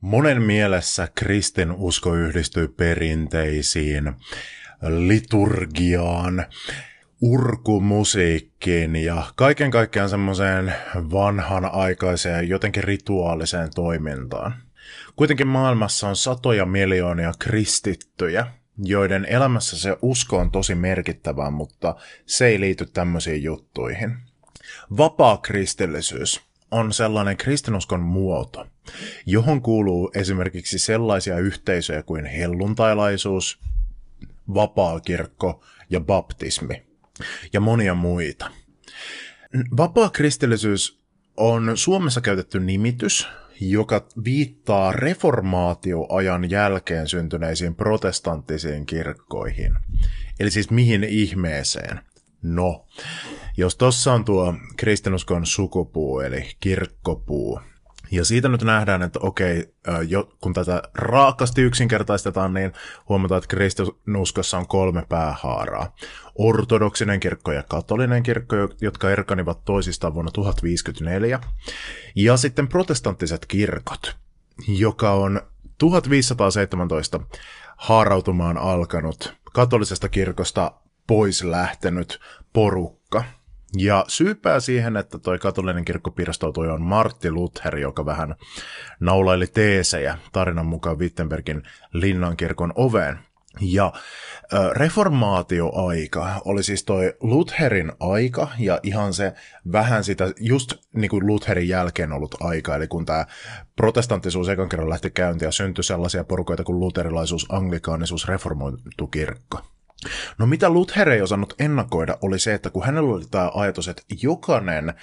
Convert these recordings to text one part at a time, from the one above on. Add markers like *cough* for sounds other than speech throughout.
Monen mielessä kristin usko yhdistyy perinteisiin, liturgiaan, urkumusiikkiin ja kaiken kaikkiaan semmoiseen vanhanaikaiseen, jotenkin rituaaliseen toimintaan. Kuitenkin maailmassa on satoja miljoonia kristittyjä, joiden elämässä se usko on tosi merkittävää, mutta se ei liity tämmöisiin juttuihin. Vapaa kristillisyys on sellainen kristinuskon muoto, johon kuuluu esimerkiksi sellaisia yhteisöjä kuin helluntailaisuus, vapaakirkko ja baptismi ja monia muita. Vapaa kristillisyys on Suomessa käytetty nimitys, joka viittaa reformaatioajan jälkeen syntyneisiin protestanttisiin kirkkoihin. Eli siis mihin ihmeeseen? No, jos tossa on tuo kristinuskon sukupuu, eli kirkkopuu, ja siitä nyt nähdään, että okei, jo, kun tätä raakasti yksinkertaistetaan, niin huomataan, että kristinuskossa on kolme päähaaraa. Ortodoksinen kirkko ja katolinen kirkko, jotka erkanivat toisistaan vuonna 1054. Ja sitten protestanttiset kirkot, joka on 1517 haarautumaan alkanut katolisesta kirkosta pois lähtenyt porukka – ja syypää siihen, että toi katolinen kirkko pirstoutui on Martti Luther, joka vähän naulaili teesejä tarinan mukaan Wittenbergin linnankirkon oveen. Ja reformaatioaika oli siis toi Lutherin aika ja ihan se vähän sitä just niin kuin Lutherin jälkeen ollut aika, eli kun tämä protestanttisuus ekan kerran lähti käyntiin ja syntyi sellaisia porukoita kuin luterilaisuus, anglikaanisuus, reformoitu kirkko. No mitä Luther ei osannut ennakoida oli se, että kun hänellä oli tämä ajatus, että jokainen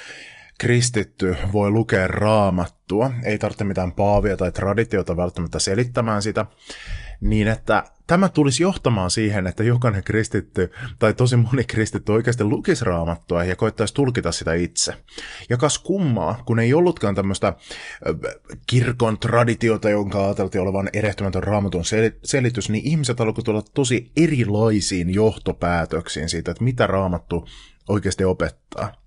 kristitty voi lukea raamattua, ei tarvitse mitään paavia tai traditiota välttämättä selittämään sitä, niin että tämä tulisi johtamaan siihen, että jokainen kristitty tai tosi moni kristitty oikeasti lukisi raamattua ja koittaisi tulkita sitä itse. Ja kas kummaa, kun ei ollutkaan tämmöistä kirkon traditiota, jonka ajateltiin olevan erehtymätön raamatun selitys, niin ihmiset alkoivat tulla tosi erilaisiin johtopäätöksiin siitä, että mitä raamattu oikeasti opettaa.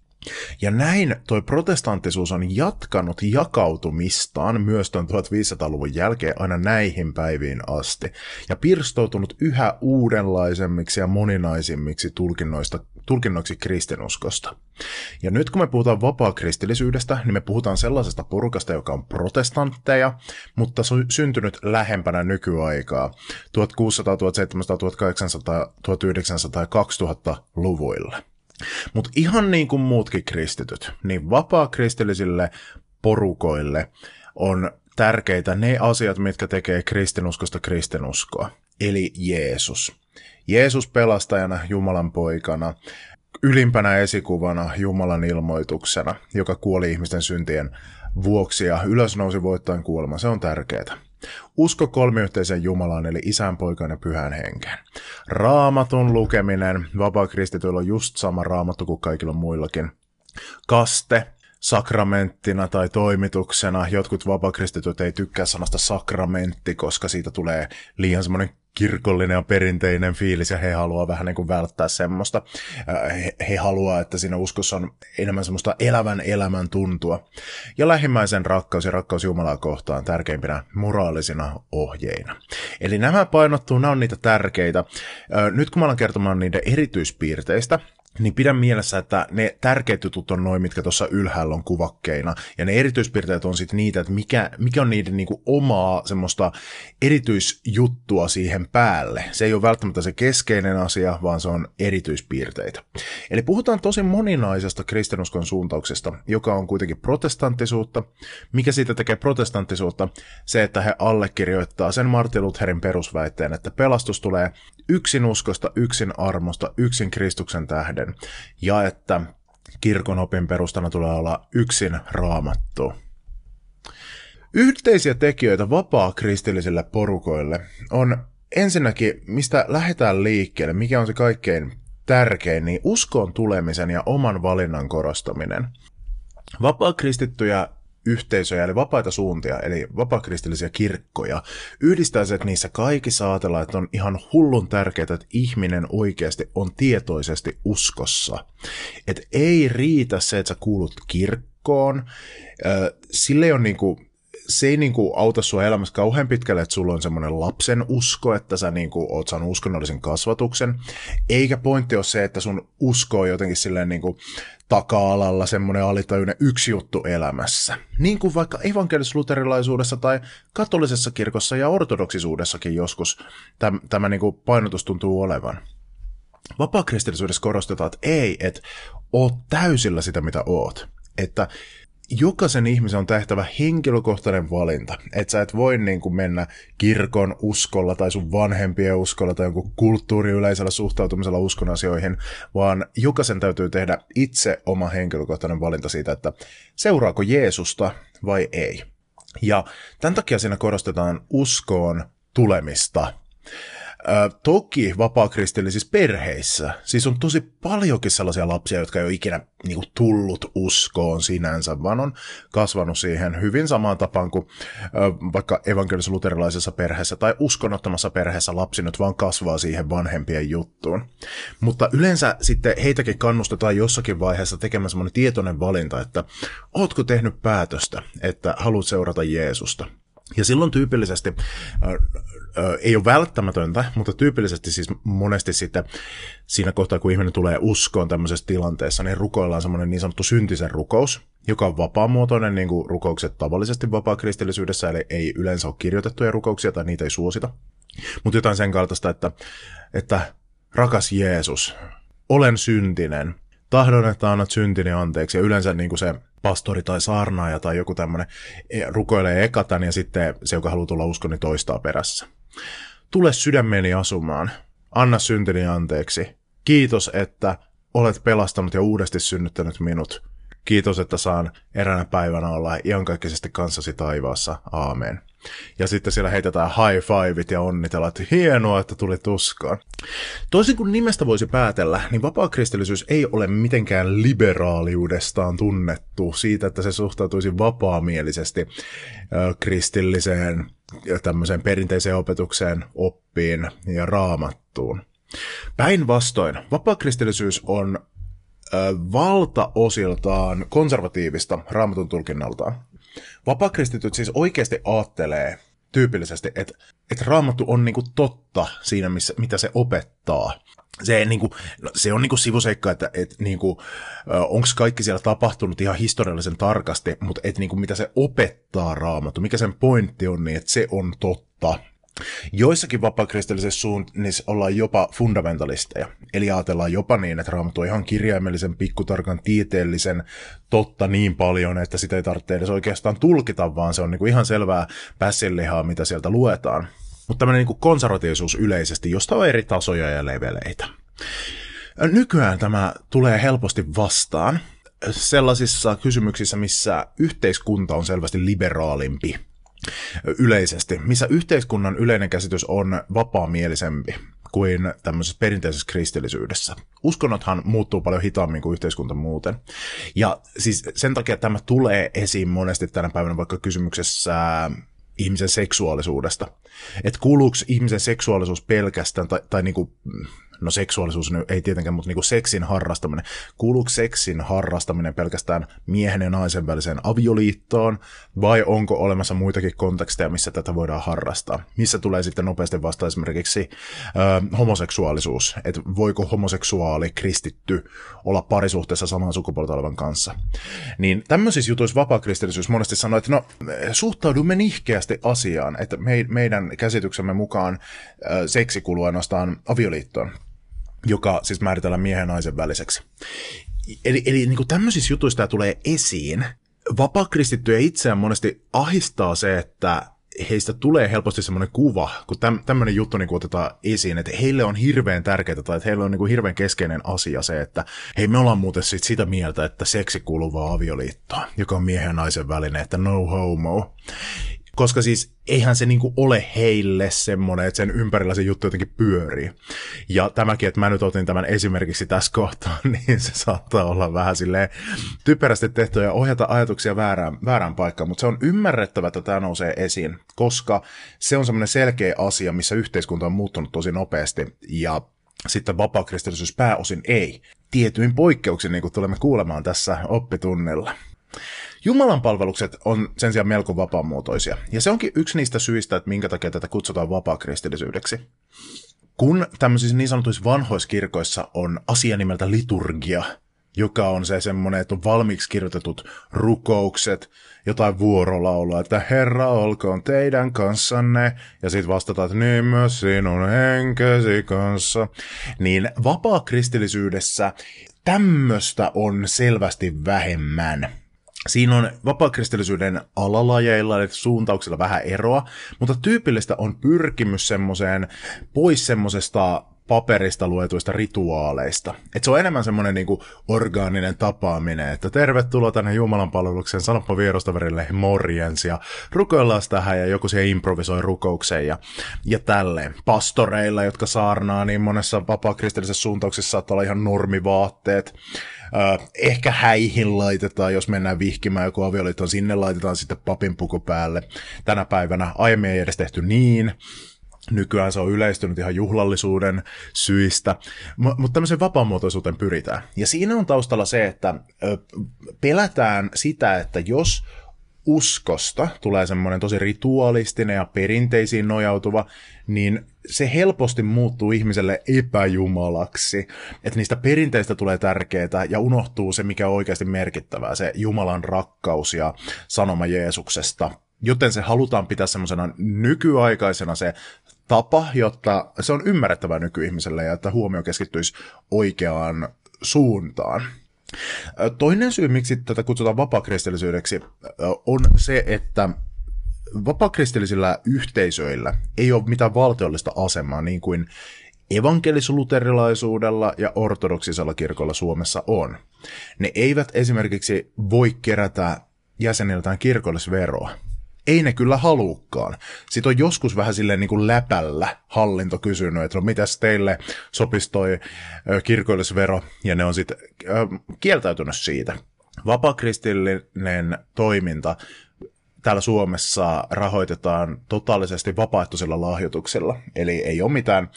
Ja näin toi protestanttisuus on jatkanut jakautumistaan myös tuon 1500-luvun jälkeen aina näihin päiviin asti, ja pirstoutunut yhä uudenlaisemmiksi ja moninaisimmiksi tulkinnoista, tulkinnoiksi kristinuskosta. Ja nyt kun me puhutaan vapaa-kristillisyydestä, niin me puhutaan sellaisesta porukasta, joka on protestantteja, mutta sy- syntynyt lähempänä nykyaikaa 1600, 1700, 1800, 1900 ja 2000-luvuilla. Mutta ihan niin kuin muutkin kristityt, niin vapaa-kristillisille porukoille on tärkeitä ne asiat, mitkä tekee kristinuskosta kristinuskoa. Eli Jeesus. Jeesus pelastajana, Jumalan poikana, ylimpänä esikuvana Jumalan ilmoituksena, joka kuoli ihmisten syntien vuoksi ja ylösnousi voittain kuolema. Se on tärkeää. Usko kolmiyhteisen Jumalaan, eli isän, poikan ja pyhän henkeen. Raamatun lukeminen, vapaa-kristityillä on just sama raamattu kuin kaikilla muillakin. Kaste, sakramenttina tai toimituksena. Jotkut vapakristityt ei tykkää sanasta sakramentti, koska siitä tulee liian semmoinen kirkollinen ja perinteinen fiilis, ja he haluaa vähän niin kuin välttää semmoista. He, he haluaa, että siinä uskossa on enemmän semmoista elävän elämän tuntua. Ja lähimmäisen rakkaus ja rakkaus Jumalaa kohtaan tärkeimpinä moraalisina ohjeina. Eli nämä painottuu, nämä on niitä tärkeitä. Nyt kun mä alan kertomaan niiden erityispiirteistä, niin pidä mielessä, että ne tärkeät jutut on noin, mitkä tuossa ylhäällä on kuvakkeina. Ja ne erityispiirteet on sitten niitä, että mikä, mikä on niiden niinku omaa semmoista erityisjuttua siihen päälle. Se ei ole välttämättä se keskeinen asia, vaan se on erityispiirteitä. Eli puhutaan tosi moninaisesta kristinuskon suuntauksesta, joka on kuitenkin protestanttisuutta. Mikä siitä tekee protestanttisuutta? Se, että he allekirjoittaa sen Martin Lutherin perusväitteen, että pelastus tulee yksin uskosta, yksin armosta, yksin Kristuksen tähden, ja että kirkon opin perustana tulee olla yksin raamattu. Yhteisiä tekijöitä vapaa-kristillisille porukoille on ensinnäkin, mistä lähdetään liikkeelle, mikä on se kaikkein tärkein, niin uskon tulemisen ja oman valinnan korostaminen. Vapaa-kristittyjä yhteisöjä, eli vapaita suuntia, eli vapaakristillisia kirkkoja, yhdistää se, että niissä kaikissa ajatellaan, että on ihan hullun tärkeää, että ihminen oikeasti on tietoisesti uskossa. Että ei riitä se, että sä kuulut kirkkoon, sille ole niinku, se ei niinku auta sua elämässä kauhean pitkälle, että sulla on semmoinen lapsen usko, että sä niinku oot saanut uskonnollisen kasvatuksen. Eikä pointti ole se, että sun usko on jotenkin silleen niinku taka-alalla semmoinen alitajuinen yksi juttu elämässä. Niin kuin vaikka evankelis-luterilaisuudessa tai katolisessa kirkossa ja ortodoksisuudessakin joskus täm, tämä niin kuin painotus tuntuu olevan. Vapaakristillisyydessä korostetaan, että ei, että oot täysillä sitä, mitä oot. Että jokaisen ihmisen on tehtävä henkilökohtainen valinta. Että sä et voi niin kuin mennä kirkon uskolla tai sun vanhempien uskolla tai jonkun kulttuuriyleisellä suhtautumisella uskon asioihin, vaan jokaisen täytyy tehdä itse oma henkilökohtainen valinta siitä, että seuraako Jeesusta vai ei. Ja tämän takia siinä korostetaan uskoon tulemista toki vapaakristillisissä perheissä, siis on tosi paljonkin sellaisia lapsia, jotka ei ole ikinä niin kuin, tullut uskoon sinänsä, vaan on kasvanut siihen hyvin samaan tapaan kuin ö, vaikka evankelis-luterilaisessa perheessä tai uskonnottomassa perheessä lapsi nyt vaan kasvaa siihen vanhempien juttuun. Mutta yleensä sitten heitäkin kannustetaan jossakin vaiheessa tekemään semmoinen tietoinen valinta, että ootko tehnyt päätöstä, että haluat seurata Jeesusta. Ja silloin tyypillisesti ei ole välttämätöntä, mutta tyypillisesti siis monesti sitten siinä kohtaa, kun ihminen tulee uskoon tämmöisessä tilanteessa, niin rukoillaan semmoinen niin sanottu syntisen rukous, joka on vapaamuotoinen, niin kuin rukoukset tavallisesti vapaa-kristillisyydessä, eli ei yleensä ole kirjoitettuja rukouksia tai niitä ei suosita. Mutta jotain sen kaltaista, että, että rakas Jeesus, olen syntinen, tahdon, että annat syntini anteeksi. Ja yleensä niin kuin se pastori tai saarnaaja tai joku tämmöinen e, rukoilee ekatan ja sitten se, joka haluaa tulla uskon, niin toistaa perässä. Tule sydämeni asumaan. Anna syntini anteeksi. Kiitos, että olet pelastanut ja uudesti synnyttänyt minut. Kiitos, että saan eräänä päivänä olla iankaikkisesti kanssasi taivaassa. Aamen. Ja sitten siellä heitetään high fiveit ja onnitellaan, että hienoa, että tuli tuskaan. Toisin kuin nimestä voisi päätellä, niin vapaakristillisyys ei ole mitenkään liberaaliudestaan tunnettu siitä, että se suhtautuisi vapaamielisesti kristilliseen tämmöiseen perinteiseen opetukseen, oppiin ja raamattuun. Päinvastoin, vapaakristillisyys on valtaosiltaan konservatiivista raamatun tulkinnaltaan. Vapakristityt siis oikeasti aattelee tyypillisesti, että, että raamattu on niinku totta siinä, missä, mitä se opettaa. Se, niinku, no, se on niinku sivuseikka, että et, niinku, onko kaikki siellä tapahtunut ihan historiallisen tarkasti, mutta et, niinku, mitä se opettaa raamattu, mikä sen pointti on, niin että se on totta. Joissakin vapaakristillisissa suunnissa ollaan jopa fundamentalisteja. Eli ajatellaan jopa niin, että raamattu on ihan kirjaimellisen pikkutarkan tieteellisen totta niin paljon, että sitä ei tarvitse edes oikeastaan tulkita, vaan se on niin kuin ihan selvää pässinlihaa, mitä sieltä luetaan. Mutta tämmöinen niin konservatiivisuus yleisesti, josta on eri tasoja ja leveleitä. Nykyään tämä tulee helposti vastaan sellaisissa kysymyksissä, missä yhteiskunta on selvästi liberaalimpi yleisesti, missä yhteiskunnan yleinen käsitys on vapaamielisempi kuin tämmöisessä perinteisessä kristillisyydessä. Uskonnothan muuttuu paljon hitaammin kuin yhteiskunta muuten. Ja siis sen takia tämä tulee esiin monesti tänä päivänä vaikka kysymyksessä ihmisen seksuaalisuudesta. Että kuuluuko ihmisen seksuaalisuus pelkästään tai, tai niinku no seksuaalisuus ei tietenkään, mutta niin kuin seksin harrastaminen. Kuuluuko seksin harrastaminen pelkästään miehen ja naisen väliseen avioliittoon, vai onko olemassa muitakin konteksteja, missä tätä voidaan harrastaa? Missä tulee sitten nopeasti vasta esimerkiksi ö, homoseksuaalisuus, että voiko homoseksuaali kristitty olla parisuhteessa saman sukupuolta olevan kanssa? Niin tämmöisissä jutuissa vapaakristillisyys monesti sanoo, että no suhtaudumme nihkeästi asiaan, että me, meidän käsityksemme mukaan ö, seksi kuuluu ainoastaan avioliittoon joka siis määritellään miehen ja naisen väliseksi. Eli, eli niin kuin tämmöisissä jutuissa tämä tulee esiin. Vapaakristittyjä itseään monesti ahistaa se, että heistä tulee helposti semmoinen kuva, kun täm, tämmöinen juttu niin otetaan esiin, että heille on hirveän tärkeää tai että heille on niin kuin hirveän keskeinen asia se, että hei me ollaan muuten sit sitä mieltä, että seksi kuuluu vaan avioliittoon, joka on miehen ja naisen välinen, että no homo koska siis eihän se niinku ole heille semmoinen, että sen ympärillä se juttu jotenkin pyörii. Ja tämäkin, että mä nyt otin tämän esimerkiksi tässä kohtaa, *laughs* niin se saattaa olla vähän silleen typerästi tehty ja ohjata ajatuksia väärään, väärään paikkaan, mutta se on ymmärrettävä, että tämä nousee esiin, koska se on semmoinen selkeä asia, missä yhteiskunta on muuttunut tosi nopeasti ja sitten vapaakristillisyys pääosin ei. Tietyin poikkeuksin, niin kuin tulemme kuulemaan tässä oppitunnilla. Jumalan palvelukset on sen sijaan melko vapaamuotoisia, ja se onkin yksi niistä syistä, että minkä takia tätä kutsutaan vapaakristillisyydeksi. Kun tämmöisissä niin sanotuissa vanhoissa kirkoissa on asia nimeltä liturgia, joka on se semmoinen, että on valmiiksi kirjoitetut rukoukset, jotain vuorolaulua, että Herra olkoon teidän kanssanne, ja sitten vastataan, että niin myös sinun henkesi kanssa. Niin vapaakristillisyydessä tämmöistä on selvästi vähemmän. Siinä on vapaakristillisyyden alalajeilla, eli suuntauksilla vähän eroa, mutta tyypillistä on pyrkimys semmoiseen pois semmoisesta paperista luetuista rituaaleista. Et se on enemmän semmoinen niinku orgaaninen tapaaminen, että tervetuloa tänne Jumalan palvelukseen, sanoppa vierostaverille morjens ja rukoillaan tähän ja joku siihen improvisoi rukoukseen ja, ja tälleen. Pastoreilla, jotka saarnaa, niin monessa vapaakristillisessä suuntauksessa saattaa olla ihan normivaatteet. Uh, ehkä häihin laitetaan, jos mennään vihkimään joku avioliitto, sinne laitetaan sitten papin puku päälle. Tänä päivänä aiemmin ei edes tehty niin. Nykyään se on yleistynyt ihan juhlallisuuden syistä, M- mutta tämmöiseen vapaamuotoisuuteen pyritään. Ja siinä on taustalla se, että ö, pelätään sitä, että jos uskosta tulee semmoinen tosi rituaalistinen ja perinteisiin nojautuva, niin se helposti muuttuu ihmiselle epäjumalaksi. Että niistä perinteistä tulee tärkeää ja unohtuu se, mikä on oikeasti merkittävää, se Jumalan rakkaus ja sanoma Jeesuksesta. Joten se halutaan pitää semmoisena nykyaikaisena se tapa, jotta se on ymmärrettävää nykyihmiselle ja että huomio keskittyisi oikeaan suuntaan. Toinen syy, miksi tätä kutsutaan vapaakristillisyydeksi, on se, että vapaakristillisillä yhteisöillä ei ole mitään valtiollista asemaa niin kuin evankelisluterilaisuudella ja ortodoksisella kirkolla Suomessa on. Ne eivät esimerkiksi voi kerätä jäseniltään kirkollisveroa ei ne kyllä halukkaan. Sitten on joskus vähän silleen niin kuin läpällä hallinto kysynyt, että no mitäs teille sopisi toi kirkollisvero, ja ne on sitten kieltäytynyt siitä. Vapakristillinen toiminta täällä Suomessa rahoitetaan totaalisesti vapaaehtoisilla lahjoituksilla. Eli ei ole mitään,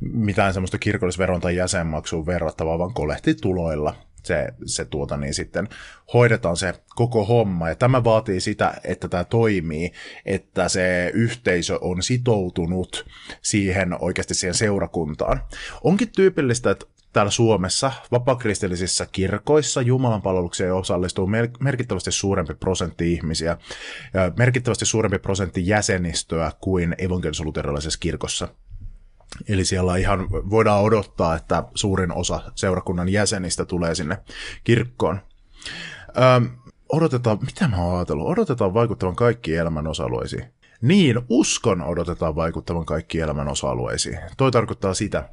mitään semmoista kirkollisveron tai jäsenmaksuun verrattavaa, vaan kolehtituloilla se, se tuota, niin sitten hoidetaan se koko homma. Ja tämä vaatii sitä, että tämä toimii, että se yhteisö on sitoutunut siihen oikeasti siihen seurakuntaan. Onkin tyypillistä, että täällä Suomessa vapakristillisissä kirkoissa Jumalan palvelukseen osallistuu merkittävästi suurempi prosentti ihmisiä, merkittävästi suurempi prosentti jäsenistöä kuin evankelis kirkossa. Eli siellä ihan voidaan odottaa, että suurin osa seurakunnan jäsenistä tulee sinne kirkkoon. Öm, odotetaan, mitä mä oon ajatellut? Odotetaan vaikuttavan kaikki elämän osa-alueisiin. Niin, uskon odotetaan vaikuttavan kaikki elämän osa-alueisiin. Toi tarkoittaa sitä.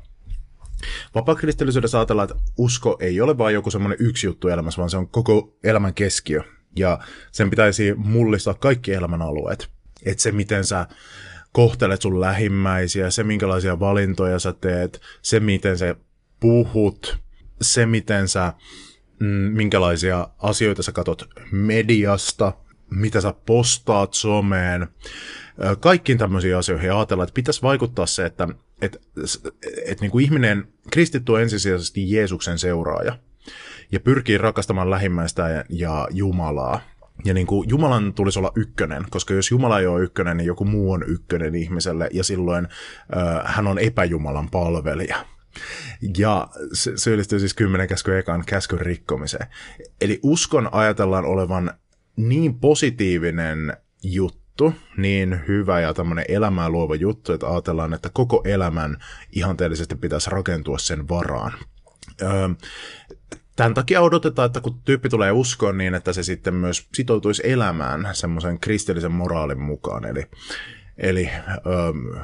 Vapaakristillisyydessä ajatellaan, että usko ei ole vain joku semmoinen yksi juttu elämässä, vaan se on koko elämän keskiö. Ja sen pitäisi mullistaa kaikki elämän alueet. Että se, miten sä kohtelet sun lähimmäisiä, se minkälaisia valintoja sä teet, se miten sä puhut, se miten sä, mm, minkälaisia asioita sä katot mediasta, mitä sä postaat someen, kaikkiin tämmöisiin asioihin ja ajatellaan, että pitäisi vaikuttaa se, että että et niin kuin ihminen, kristitty on ensisijaisesti Jeesuksen seuraaja ja pyrkii rakastamaan lähimmäistä ja, ja Jumalaa. Ja niin kuin Jumalan tulisi olla ykkönen, koska jos Jumala ei ole ykkönen, niin joku muu on ykkönen ihmiselle, ja silloin äh, hän on epäjumalan palvelija. Ja se syyllistyy siis kymmenen käsky ekan käskyn rikkomiseen. Eli uskon ajatellaan olevan niin positiivinen juttu, niin hyvä ja tämmöinen elämää luova juttu, että ajatellaan, että koko elämän ihanteellisesti pitäisi rakentua sen varaan. Öö, Tämän takia odotetaan, että kun tyyppi tulee uskoon, niin että se sitten myös sitoutuisi elämään semmoisen kristillisen moraalin mukaan. Eli, eli ö,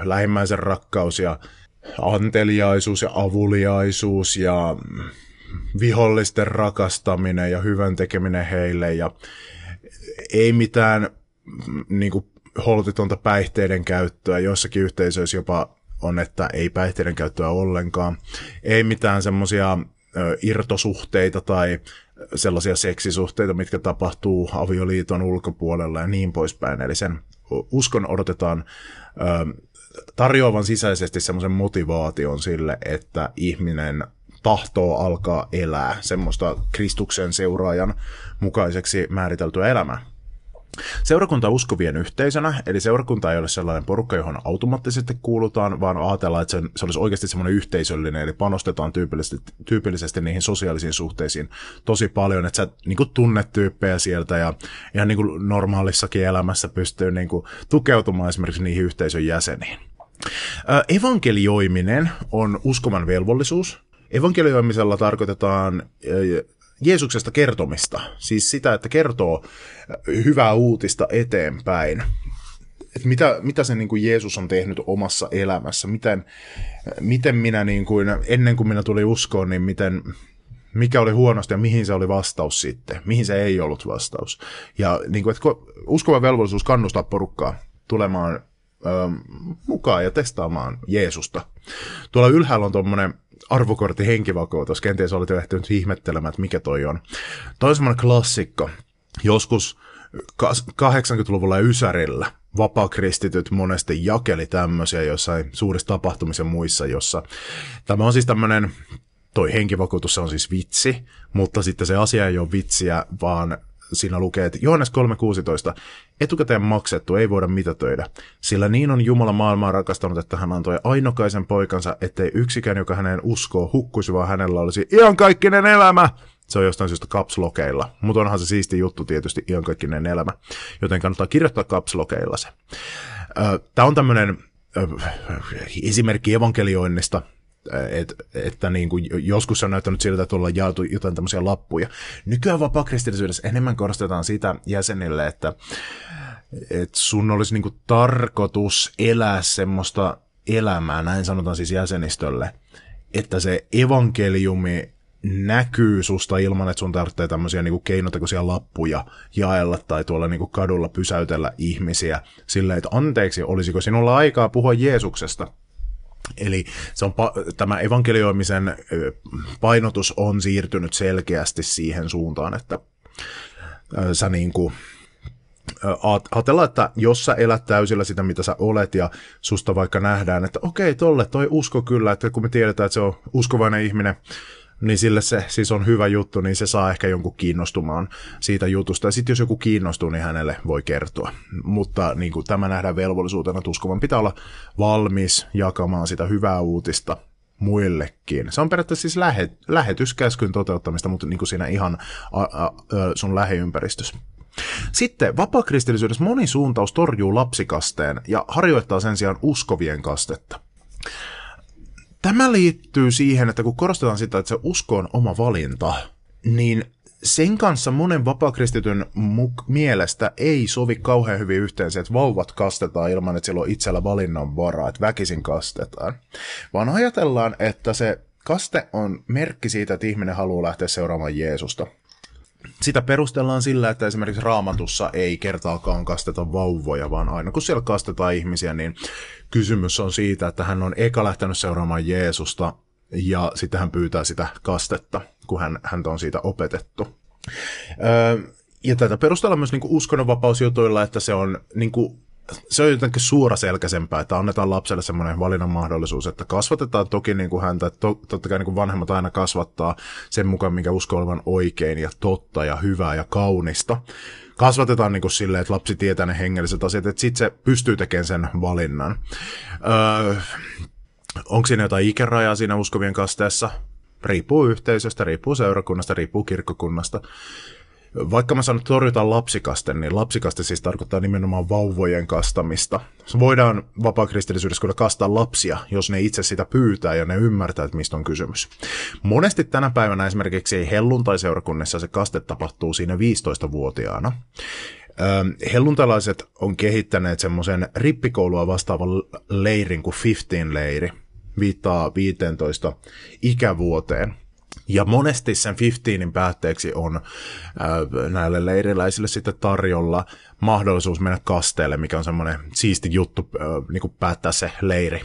lähimmäisen rakkaus ja anteliaisuus ja avuliaisuus ja vihollisten rakastaminen ja hyvän tekeminen heille ja ei mitään niin kuin, holtitonta päihteiden käyttöä. Joissakin yhteisöissä jopa on, että ei päihteiden käyttöä ollenkaan. Ei mitään semmoisia irtosuhteita tai sellaisia seksisuhteita, mitkä tapahtuu avioliiton ulkopuolella ja niin poispäin. Eli sen uskon odotetaan tarjoavan sisäisesti semmoisen motivaation sille, että ihminen tahtoo alkaa elää semmoista Kristuksen seuraajan mukaiseksi määriteltyä elämää. Seurakunta uskovien yhteisönä, eli seurakunta ei ole sellainen porukka, johon automaattisesti kuulutaan, vaan ajatellaan, että se, olisi oikeasti semmoinen yhteisöllinen, eli panostetaan tyypillisesti, tyypillisesti niihin sosiaalisiin suhteisiin tosi paljon, että sä niin kuin tunnet tyyppejä sieltä ja ihan niin kuin normaalissakin elämässä pystyy niin kuin tukeutumaan esimerkiksi niihin yhteisön jäseniin. Evankelioiminen on uskovan velvollisuus. Evankelioimisella tarkoitetaan Jeesuksesta kertomista, siis sitä, että kertoo hyvää uutista eteenpäin. Et mitä, mitä se niin kuin Jeesus on tehnyt omassa elämässä, miten, miten minä niin kuin, ennen kuin minä tulin uskoon, niin miten, mikä oli huonosti ja mihin se oli vastaus sitten, mihin se ei ollut vastaus. Ja niin kuin, että uskova velvollisuus kannustaa porukkaa tulemaan ö, mukaan ja testaamaan Jeesusta. Tuolla ylhäällä on tuommoinen arvokortti henkivakuutus. Kenties olet jo ehtinyt ihmettelemään, että mikä toi on. Toi on klassikko. Joskus 80-luvulla ja Ysärillä vapaakristityt monesti jakeli tämmöisiä jossain suurissa tapahtumissa muissa, jossa tämä on siis tämmöinen toi henkivakuutus, on siis vitsi, mutta sitten se asia ei ole vitsiä, vaan siinä lukee, että Johannes 3.16, etukäteen maksettu ei voida mitätöidä, sillä niin on Jumala maailmaa rakastanut, että hän antoi ainokaisen poikansa, ettei yksikään, joka häneen uskoo, hukkuisi, vaan hänellä olisi iankaikkinen elämä. Se on jostain syystä kapslokeilla, mutta onhan se siisti juttu tietysti iankaikkinen elämä, joten kannattaa kirjoittaa kapslokeilla se. Tämä on tämmöinen esimerkki evankelioinnista, et, että niin kuin joskus on näyttänyt siltä, että ollaan jaettu jotain tämmöisiä lappuja. Nykyään vapaakristillisyydessä enemmän korostetaan sitä jäsenille, että, että sun olisi niin kuin tarkoitus elää semmoista elämää, näin sanotaan siis jäsenistölle, että se evankeliumi näkyy susta ilman, että sun tarvitsee tämmöisiä niin keinotekoisia lappuja jaella tai tuolla niin kuin kadulla pysäytellä ihmisiä silleen, että anteeksi, olisiko sinulla aikaa puhua Jeesuksesta? Eli se on, tämä evankelioimisen painotus on siirtynyt selkeästi siihen suuntaan, että sä niin kuin, ajatellaan, että jos sä elät täysillä sitä, mitä sä olet, ja susta vaikka nähdään, että okei, tolle toi usko kyllä, että kun me tiedetään, että se on uskovainen ihminen, niin sille se siis on hyvä juttu, niin se saa ehkä jonkun kiinnostumaan siitä jutusta. Ja sitten jos joku kiinnostuu, niin hänelle voi kertoa. Mutta niin kuin tämä nähdään velvollisuutena, että uskovan pitää olla valmis jakamaan sitä hyvää uutista muillekin. Se on periaatteessa siis lähet, lähetyskäskyn toteuttamista, mutta niin kuin siinä ihan a, a, a, sun lähiympäristössä. Sitten vapaakristillisyydessä moni suuntaus torjuu lapsikasteen ja harjoittaa sen sijaan uskovien kastetta. Tämä liittyy siihen, että kun korostetaan sitä, että se usko on oma valinta, niin sen kanssa monen vapakristityn muk- mielestä ei sovi kauhean hyvin yhteen se, että vauvat kastetaan ilman, että sillä on itsellä valinnan varaa, että väkisin kastetaan. Vaan ajatellaan, että se kaste on merkki siitä, että ihminen haluaa lähteä seuraamaan Jeesusta. Sitä perustellaan sillä, että esimerkiksi raamatussa ei kertaakaan kasteta vauvoja, vaan aina kun siellä kastetaan ihmisiä, niin kysymys on siitä, että hän on eka lähtenyt seuraamaan Jeesusta ja sitten hän pyytää sitä kastetta, kun hän, häntä on siitä opetettu. Öö, ja tätä perustellaan myös niin uskonnonvapausjutuilla, että se on niin kuin, se on jotenkin suoraselkäisempää, että annetaan lapselle semmoinen valinnan mahdollisuus, että kasvatetaan toki niin kuin häntä, että to, totta kai niin kuin vanhemmat aina kasvattaa sen mukaan, mikä uskoo olevan oikein ja totta ja hyvää ja kaunista. Kasvatetaan niin kuin silleen, että lapsi tietää ne hengelliset asiat, että sitten se pystyy tekemään sen valinnan. Öö, onko siinä jotain ikärajaa siinä uskovien kasteessa? Riippuu yhteisöstä, riippuu seurakunnasta, riippuu kirkkokunnasta. Vaikka mä sanon, torjutaan lapsikaste, niin lapsikaste siis tarkoittaa nimenomaan vauvojen kastamista. Voidaan vapaakristillisyydessä kyllä kastaa lapsia, jos ne itse sitä pyytää ja ne ymmärtää, että mistä on kysymys. Monesti tänä päivänä esimerkiksi helluntai-seurakunnissa se kaste tapahtuu siinä 15-vuotiaana. Helluntalaiset on kehittäneet semmoisen rippikoulua vastaavan leirin kuin 15-leiri, viittaa 15 ikävuoteen. Ja monesti sen 15 päätteeksi on äh, näille leiriläisille sitten tarjolla mahdollisuus mennä kasteelle, mikä on semmoinen siisti juttu äh, niin kuin päättää se leiri.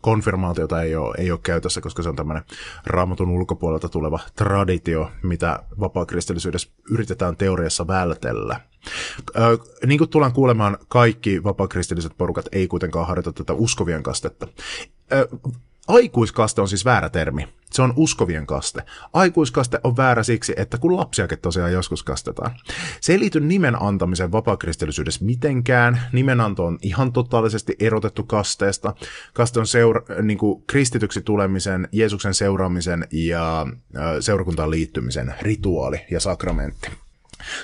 Konfirmaatiota ei ole, ei ole käytössä, koska se on tämmöinen raamatun ulkopuolelta tuleva traditio, mitä vapaakristillisyydessä yritetään teoriassa vältellä. Äh, niin kuin tullaan kuulemaan, kaikki vapaakristilliset porukat ei kuitenkaan harjoita tätä uskovien kastetta. Äh, Aikuiskaste on siis väärä termi. Se on uskovien kaste. Aikuiskaste on väärä siksi, että kun lapsiakin tosiaan joskus kastetaan. Se ei liity nimen antamiseen vapaakristillisyydessä mitenkään. Nimenanto on ihan totaalisesti erotettu kasteesta. Kaste on seura- niin kuin kristityksi tulemisen, Jeesuksen seuraamisen ja seurakuntaan liittymisen rituaali ja sakramentti.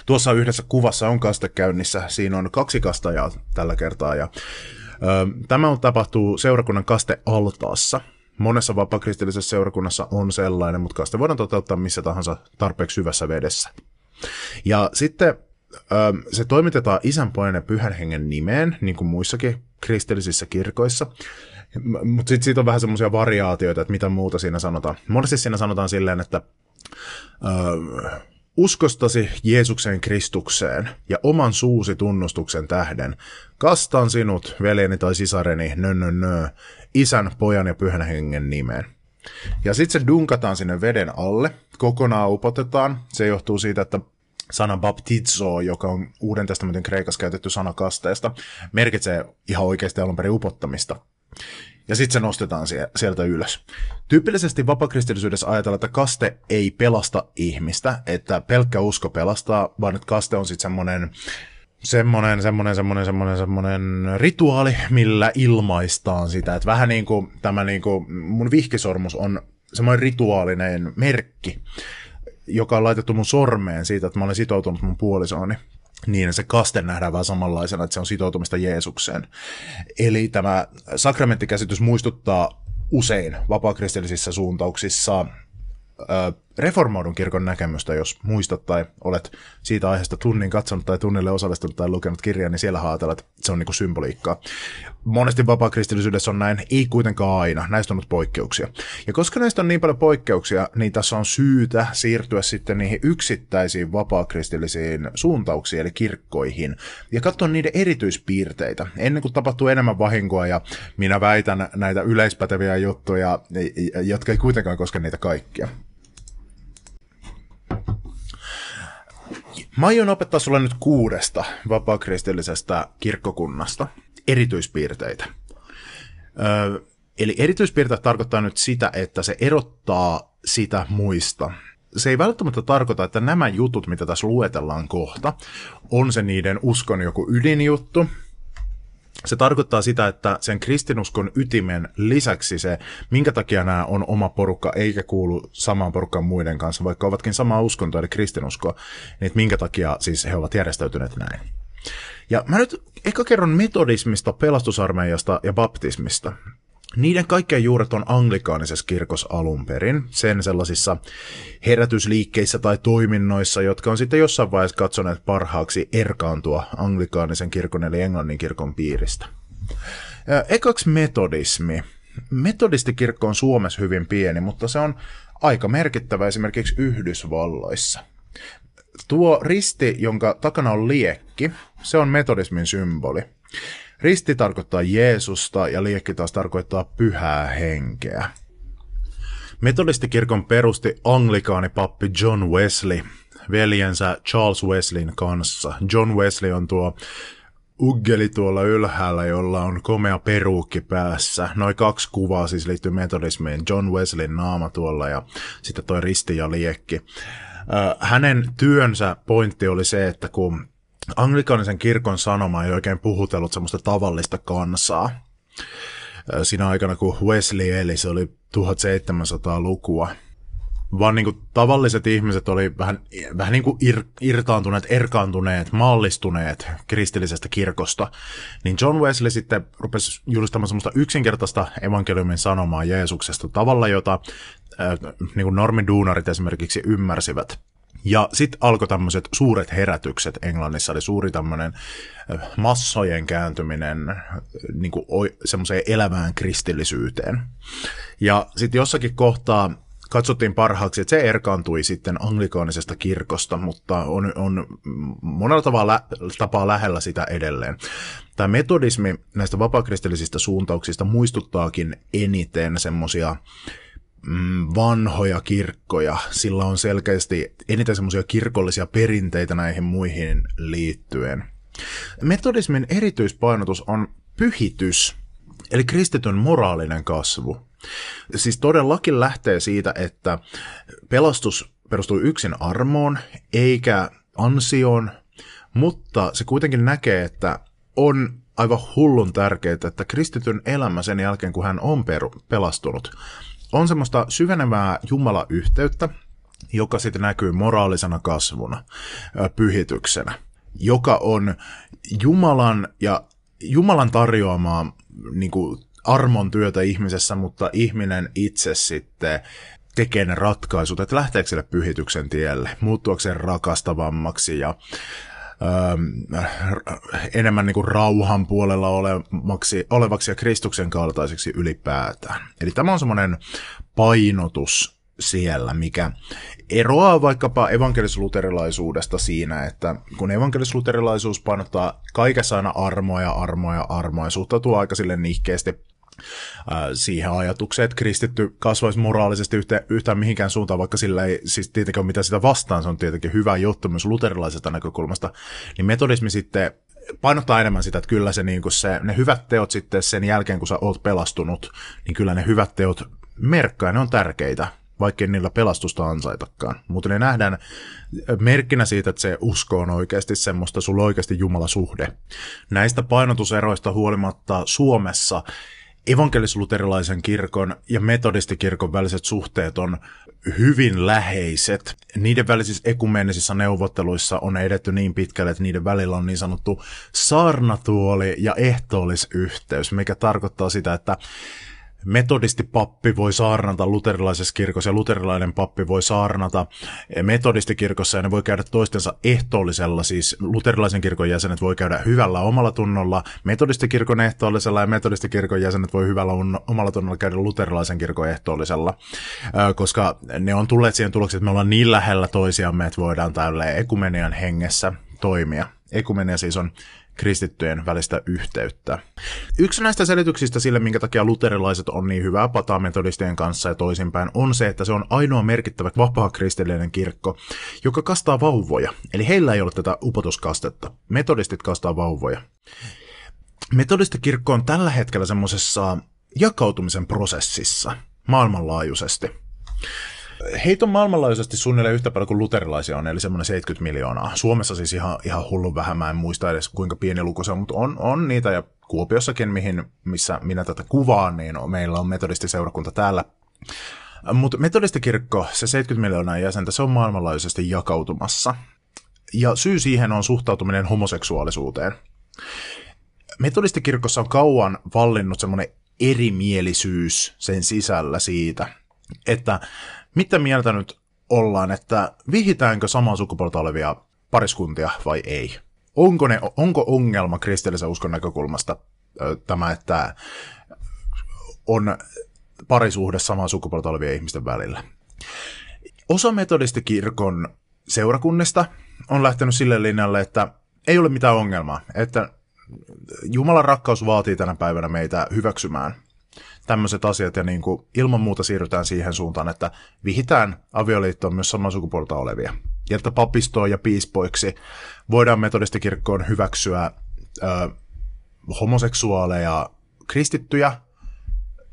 Tuossa yhdessä kuvassa on kaste käynnissä. Siinä on kaksi kastajaa tällä kertaa ja Tämä on tapahtuu seurakunnan kastealtaassa. Monessa vapaakristillisessä seurakunnassa on sellainen, mutta kaste voidaan toteuttaa missä tahansa tarpeeksi syvässä vedessä. Ja sitten se toimitetaan isän, pojan ja pyhän hengen nimeen, niin kuin muissakin kristillisissä kirkoissa. Mutta sitten siitä on vähän semmoisia variaatioita, että mitä muuta siinä sanotaan. Monesti siinä sanotaan silleen, että Uskostasi Jeesuksen Kristukseen ja oman suusi tunnustuksen tähden, kastan sinut, veljeni tai sisareni, nö, nö, nö, isän, pojan ja pyhän hengen nimeen. Ja sitten se dunkataan sinne veden alle, kokonaan upotetaan. Se johtuu siitä, että sana baptizo, joka on Uuden testamentin kreikassa käytetty sana kasteesta, merkitsee ihan oikeasti alun perin upottamista ja sitten se nostetaan sieltä ylös. Tyypillisesti vapakristillisyydessä ajatellaan, että kaste ei pelasta ihmistä, että pelkkä usko pelastaa, vaan että kaste on sitten semmoinen semmoinen, semmoinen, semmoinen, semmoinen, semmoinen rituaali, millä ilmaistaan sitä. Että vähän niin kuin tämä niin kuin, mun vihkisormus on semmoinen rituaalinen merkki, joka on laitettu mun sormeen siitä, että mä olen sitoutunut mun puolisooni niin se kaste nähdään vähän samanlaisena, että se on sitoutumista Jeesukseen. Eli tämä sakramenttikäsitys muistuttaa usein vapaakristillisissa suuntauksissa reformoidun kirkon näkemystä, jos muistat tai olet siitä aiheesta tunnin katsonut tai tunnille osallistunut tai lukenut kirjaa, niin siellä ajatellaan, että se on niin symboliikkaa. Monesti vapaakristillisyydessä on näin, ei kuitenkaan aina. Näistä on nyt poikkeuksia. Ja koska näistä on niin paljon poikkeuksia, niin tässä on syytä siirtyä sitten niihin yksittäisiin vapaakristillisiin suuntauksiin, eli kirkkoihin, ja katsoa niiden erityispiirteitä, ennen kuin tapahtuu enemmän vahinkoa, ja minä väitän näitä yleispäteviä juttuja, jotka ei kuitenkaan koske niitä kaikkia. Mä aion opettaa sulle nyt kuudesta vapaakristillisestä kirkkokunnasta erityispiirteitä. Öö, eli erityispiirteet tarkoittaa nyt sitä, että se erottaa sitä muista. Se ei välttämättä tarkoita, että nämä jutut, mitä tässä luetellaan kohta, on se niiden uskon joku ydinjuttu, se tarkoittaa sitä, että sen kristinuskon ytimen lisäksi se, minkä takia nämä on oma porukka eikä kuulu samaan porukkaan muiden kanssa, vaikka ovatkin samaa uskontoa eli kristinuskoa, niin että minkä takia siis he ovat järjestäytyneet näin. Ja mä nyt ehkä kerron metodismista, pelastusarmeijasta ja baptismista. Niiden kaikkien juuret on anglikaanisessa kirkossa alun perin, sen sellaisissa herätysliikkeissä tai toiminnoissa, jotka on sitten jossain vaiheessa katsoneet parhaaksi erkaantua anglikaanisen kirkon eli englannin kirkon piiristä. Ekaksi metodismi. Metodistikirkko on Suomessa hyvin pieni, mutta se on aika merkittävä esimerkiksi Yhdysvalloissa. Tuo risti, jonka takana on liekki, se on metodismin symboli. Risti tarkoittaa Jeesusta ja liekki taas tarkoittaa pyhää henkeä. Metodistikirkon perusti anglikaanipappi John Wesley veljensä Charles Wesleyn kanssa. John Wesley on tuo uggeli tuolla ylhäällä, jolla on komea peruukki päässä. Noin kaksi kuvaa siis liittyy metodismiin. John Wesleyn naama tuolla ja sitten toi risti ja liekki. Hänen työnsä pointti oli se, että kun anglikaanisen kirkon sanoma ei oikein puhutellut semmoista tavallista kansaa, siinä aikana kun Wesley eli, se oli 1700-lukua, vaan niin kuin tavalliset ihmiset oli vähän, vähän niin kuin ir, irtaantuneet, erkaantuneet, mallistuneet kristillisestä kirkosta, niin John Wesley sitten rupesi julistamaan semmoista yksinkertaista evankeliumin sanomaa Jeesuksesta tavalla, jota äh, niin kuin normiduunarit esimerkiksi ymmärsivät. Ja sitten alkoi tämmöiset suuret herätykset Englannissa, eli suuri tämmöinen massojen kääntyminen niin semmoiseen elävään kristillisyyteen. Ja sitten jossakin kohtaa katsottiin parhaaksi, että se erkaantui sitten anglikaanisesta kirkosta, mutta on, on monella tavalla, lä, tapaa lähellä sitä edelleen. Tämä metodismi näistä vapaakristillisistä suuntauksista muistuttaakin eniten semmoisia mm, vanhoja kirkkoja. Sillä on selkeästi eniten semmoisia kirkollisia perinteitä näihin muihin liittyen. Metodismin erityispainotus on pyhitys, eli kristityn moraalinen kasvu. Siis todellakin lähtee siitä, että pelastus perustuu yksin armoon eikä ansioon, mutta se kuitenkin näkee, että on aivan hullun tärkeää, että kristityn elämä sen jälkeen, kun hän on peru, pelastunut, on semmoista syvenevää Jumala-yhteyttä, joka sitten näkyy moraalisena kasvuna, pyhityksenä, joka on Jumalan ja Jumalan tarjoamaa niin kuin, armon työtä ihmisessä, mutta ihminen itse sitten tekee ne ratkaisut, että lähteekö sille pyhityksen tielle, muuttuakseen rakastavammaksi ja enemmän niin kuin rauhan puolella olemaksi, olevaksi ja Kristuksen kaltaiseksi ylipäätään. Eli tämä on semmoinen painotus siellä, mikä eroaa vaikkapa evankelisluterilaisuudesta siinä, että kun evankelisluterilaisuus painottaa kaikessa aina armoa ja armoa ja armoa ja suhtautuu aika sille nihkeästi siihen ajatukseen, että kristitty kasvaisi moraalisesti yhtä, yhtään mihinkään suuntaan, vaikka sillä ei siis tietenkään mitään sitä vastaan, se on tietenkin hyvä juttu myös luterilaisesta näkökulmasta, niin metodismi sitten painottaa enemmän sitä, että kyllä se, niin se, ne hyvät teot sitten sen jälkeen, kun sä oot pelastunut, niin kyllä ne hyvät teot merkkaa, ne on tärkeitä, vaikkei niillä pelastusta ansaitakaan. Mutta ne nähdään merkkinä siitä, että se usko on oikeasti semmoista, sulla on oikeasti Jumala suhde. Näistä painotuseroista huolimatta Suomessa evankelis-luterilaisen kirkon ja metodistikirkon väliset suhteet on hyvin läheiset. Niiden välisissä ekumenisissa neuvotteluissa on edetty niin pitkälle, että niiden välillä on niin sanottu saarnatuoli ja ehtoollisyhteys, mikä tarkoittaa sitä, että metodistipappi voi saarnata luterilaisessa kirkossa ja luterilainen pappi voi saarnata metodistikirkossa ja ne voi käydä toistensa ehtoollisella, siis luterilaisen kirkon jäsenet voi käydä hyvällä omalla tunnolla metodistikirkon ehtoollisella ja metodistikirkon jäsenet voi hyvällä omalla tunnolla käydä luterilaisen kirkon ehtoollisella, koska ne on tulleet siihen tulokseen, että me ollaan niin lähellä toisiamme, että voidaan tälle ekumenian hengessä toimia. Ekumenia siis on kristittyjen välistä yhteyttä. Yksi näistä selityksistä sille, minkä takia luterilaiset on niin hyvää pataa metodistien kanssa ja toisinpäin, on se, että se on ainoa merkittävä vapaa kristillinen kirkko, joka kastaa vauvoja. Eli heillä ei ole tätä upotuskastetta. Metodistit kastaa vauvoja. Metodistikirkko on tällä hetkellä semmoisessa jakautumisen prosessissa maailmanlaajuisesti. Heitä on maailmanlaajuisesti suunnilleen yhtä paljon kuin luterilaisia on, eli semmoinen 70 miljoonaa. Suomessa siis ihan, ihan hullun vähän, mä en muista edes kuinka pieni luku se on, mutta on, on niitä, ja Kuopiossakin, mihin, missä minä tätä kuvaan, niin meillä on metodistiseurakunta täällä. Mutta metodistikirkko, se 70 miljoonaa jäsentä, se on maailmanlaajuisesti jakautumassa. Ja syy siihen on suhtautuminen homoseksuaalisuuteen. Metodistikirkossa on kauan vallinnut semmoinen erimielisyys sen sisällä siitä, että mitä mieltä nyt ollaan, että vihitäänkö samaa sukupuolta olevia pariskuntia vai ei? Onko, ne, onko ongelma kristillisen uskon näkökulmasta tämä, että on parisuhde samaa sukupuolta olevien ihmisten välillä? Osa metodistikirkon seurakunnista on lähtenyt sille linjalle, että ei ole mitään ongelmaa, että Jumalan rakkaus vaatii tänä päivänä meitä hyväksymään tämmöiset asiat ja niin kuin ilman muuta siirrytään siihen suuntaan, että vihitään avioliittoon myös saman sukupuolta olevia. Ja että papistoon ja piispoiksi voidaan metodistikirkkoon hyväksyä ö, homoseksuaaleja kristittyjä,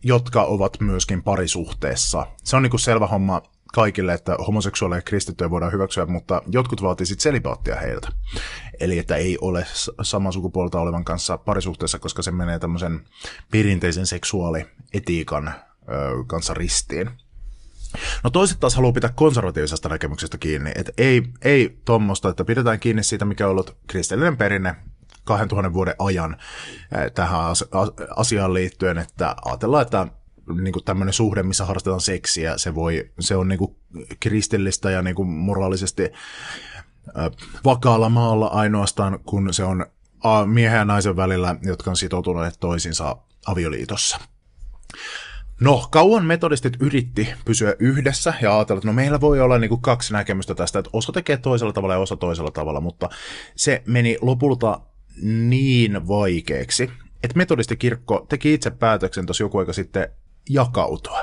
jotka ovat myöskin parisuhteessa. Se on niinku selvä homma kaikille, että homoseksuaaleja kristittyjä voidaan hyväksyä, mutta jotkut vaatii sitten selibaattia heiltä. Eli että ei ole saman sukupuolta olevan kanssa parisuhteessa, koska se menee tämmöisen perinteisen seksuaalietiikan ö, kanssa ristiin. No toiset taas haluaa pitää konservatiivisesta näkemyksestä kiinni, että ei, ei tuommoista, että pidetään kiinni siitä, mikä on ollut kristillinen perinne 2000 vuoden ajan tähän asiaan liittyen, että ajatellaan, että niin kuin tämmöinen suhde, missä harrastetaan seksiä, se, voi, se on niin kuin kristillistä ja niin kuin moraalisesti vakaalla maalla ainoastaan, kun se on miehen ja naisen välillä, jotka on sitoutuneet toisinsa avioliitossa. No, kauan metodistit yritti pysyä yhdessä ja ajatella, että no meillä voi olla niin kuin kaksi näkemystä tästä, että osa tekee toisella tavalla ja osa toisella tavalla, mutta se meni lopulta niin vaikeaksi, että metodistikirkko teki itse päätöksen tuossa joku aika sitten jakautua.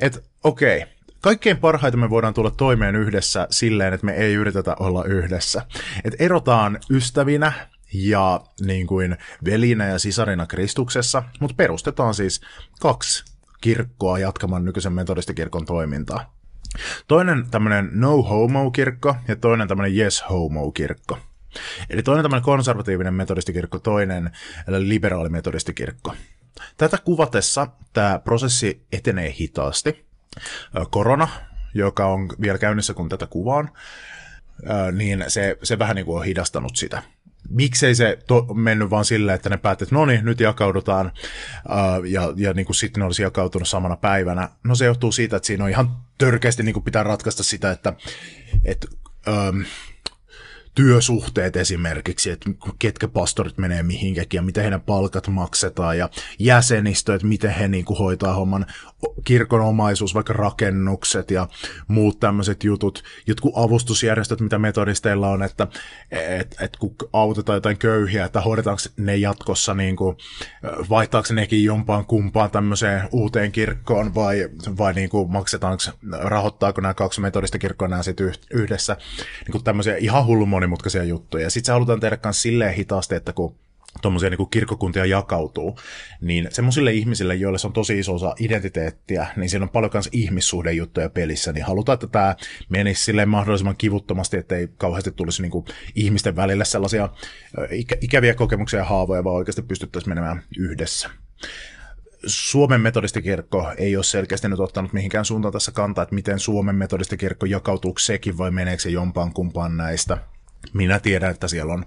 Että okei, okay, kaikkein parhaiten me voidaan tulla toimeen yhdessä silleen, että me ei yritetä olla yhdessä. Et erotaan ystävinä ja niin kuin velinä ja sisarina Kristuksessa, mutta perustetaan siis kaksi kirkkoa jatkamaan nykyisen metodistikirkon toimintaa. Toinen tämmöinen no homo kirkko ja toinen tämmöinen yes homo kirkko. Eli toinen tämmöinen konservatiivinen metodistikirkko, toinen liberaali metodistikirkko. Tätä kuvatessa tämä prosessi etenee hitaasti. Korona, joka on vielä käynnissä kun tätä kuvaan, niin se, se vähän niin kuin on hidastanut sitä. Miksei se to, mennyt vaan silleen, että ne päätti, että no niin, nyt jakaudutaan, ja, ja niin kuin sitten ne olisi jakautunut samana päivänä. No se johtuu siitä, että siinä on ihan törkeästi niin kuin pitää ratkaista sitä, että, että työsuhteet esimerkiksi, että ketkä pastorit menee mihinkäkin ja miten heidän palkat maksetaan ja jäsenistö, että miten he niin kuin hoitaa homman kirkon omaisuus, vaikka rakennukset ja muut tämmöiset jutut, jotkut avustusjärjestöt, mitä metodisteilla on, että et, et kun autetaan jotain köyhiä, että hoidetaanko ne jatkossa, niin kuin, vaihtaako nekin jompaan kumpaan tämmöiseen uuteen kirkkoon vai, vai niin kuin maksetaanko, rahoittaako nämä kaksi metodista kirkkoa nämä sitten yhdessä, niin kuin tämmöisiä ihan hullu monimutkaisia juttuja. Ja sitten se halutaan tehdä myös silleen hitaasti, että kun tuommoisia niin kirkkokuntia jakautuu, niin semmoisille ihmisille, joille se on tosi iso osa identiteettiä, niin siinä on paljon myös ihmissuhdejuttuja pelissä, niin halutaan, että tämä menisi silleen mahdollisimman kivuttomasti, ettei kauheasti tulisi niin ihmisten välille sellaisia ikä- ikäviä kokemuksia ja haavoja, vaan oikeasti pystyttäisiin menemään yhdessä. Suomen metodistikirkko ei ole selkeästi nyt ottanut mihinkään suuntaan tässä kantaa, että miten Suomen metodistikirkko jakautuu sekin vai meneekö se jompaan kumpaan näistä. Minä tiedän, että siellä on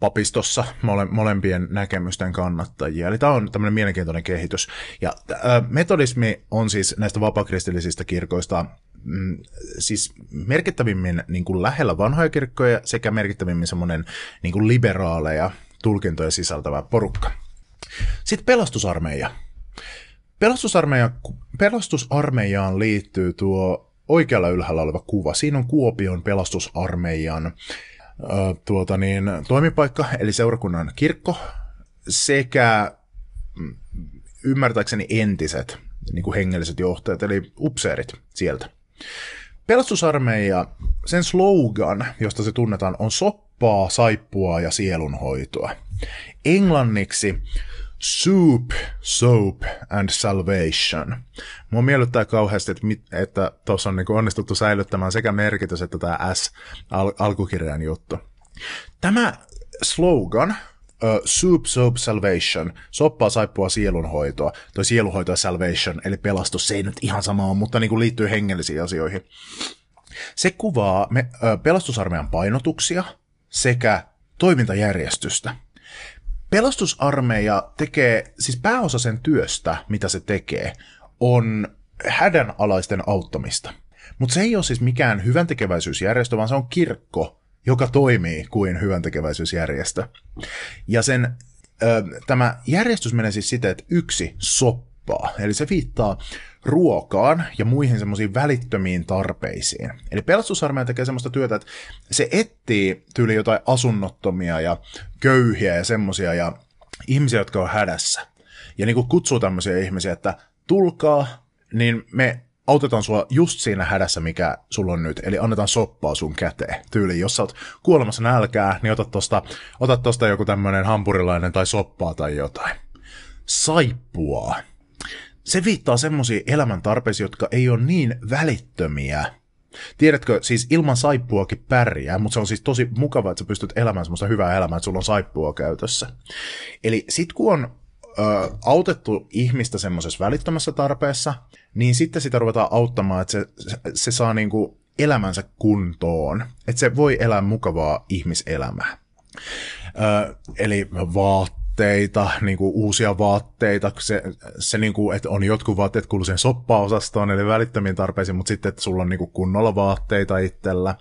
papistossa mole, molempien näkemysten kannattajia. Eli tämä on tämmöinen mielenkiintoinen kehitys. Ja äh, metodismi on siis näistä vapakristillisistä kirkoista mm, siis merkittävimmin niin kuin lähellä vanhoja kirkkoja sekä merkittävimmin semmoinen niin kuin liberaaleja tulkintoja sisältävä porukka. Sitten pelastusarmeija. Pelastusarmeija, pelastusarmeijaan liittyy tuo oikealla ylhäällä oleva kuva. Siinä on Kuopion pelastusarmeijan tuota niin, toimipaikka, eli seurakunnan kirkko, sekä mm, ymmärtääkseni entiset niin kuin hengelliset johtajat, eli upseerit sieltä. Pelastusarmeija, sen slogan, josta se tunnetaan, on soppaa, saippua ja sielunhoitoa. Englanniksi Soup, Soap and Salvation. Mua miellyttää kauheasti, että tuossa on niin onnistuttu säilyttämään sekä merkitys että tämä S al- alkukirjan juttu. Tämä slogan, uh, Soup, Soap, Salvation, soppaa, saippua, sielunhoitoa, toi sielunhoito ja salvation, eli pelastus, se ei nyt ihan sama ole, mutta niin kuin liittyy hengellisiin asioihin. Se kuvaa me, uh, pelastusarmeijan painotuksia sekä toimintajärjestystä – pelastusarmeija tekee, siis pääosa sen työstä, mitä se tekee, on hädänalaisten auttamista. Mutta se ei ole siis mikään hyväntekeväisyysjärjestö, vaan se on kirkko, joka toimii kuin hyväntekeväisyysjärjestö. Ja sen, ö, tämä järjestys menee siis siten, että yksi soppaa, eli se viittaa ruokaan ja muihin semmoisiin välittömiin tarpeisiin. Eli pelastusarmeija tekee semmoista työtä, että se etsii tyyli jotain asunnottomia ja köyhiä ja semmoisia ja ihmisiä, jotka on hädässä. Ja niin kuin kutsuu tämmöisiä ihmisiä, että tulkaa, niin me autetaan sua just siinä hädässä, mikä sulla on nyt, eli annetaan soppaa sun käteen. Tyyli, jos sä oot kuolemassa nälkää, niin otat tosta, otat tosta joku tämmönen hampurilainen tai soppaa tai jotain. Saippua. Se viittaa semmoisiin elämän tarpeisiin, jotka ei ole niin välittömiä. Tiedätkö, siis ilman saippuakin pärjää, mutta se on siis tosi mukava, että sä pystyt elämään semmoista hyvää elämää, että sulla on saippua käytössä. Eli sit kun on ö, autettu ihmistä semmoisessa välittömässä tarpeessa, niin sitten sitä ruvetaan auttamaan, että se, se, se saa niinku elämänsä kuntoon. Että se voi elää mukavaa ihmiselämää. Ö, eli vaatteita, niinku uusia vaatteita, se, se niinku, että on jotkut vaatteet kuuluu siihen soppaosastoon, eli välittömiin tarpeisiin, mutta sitten, että sulla on niinku kunnolla vaatteita itsellä.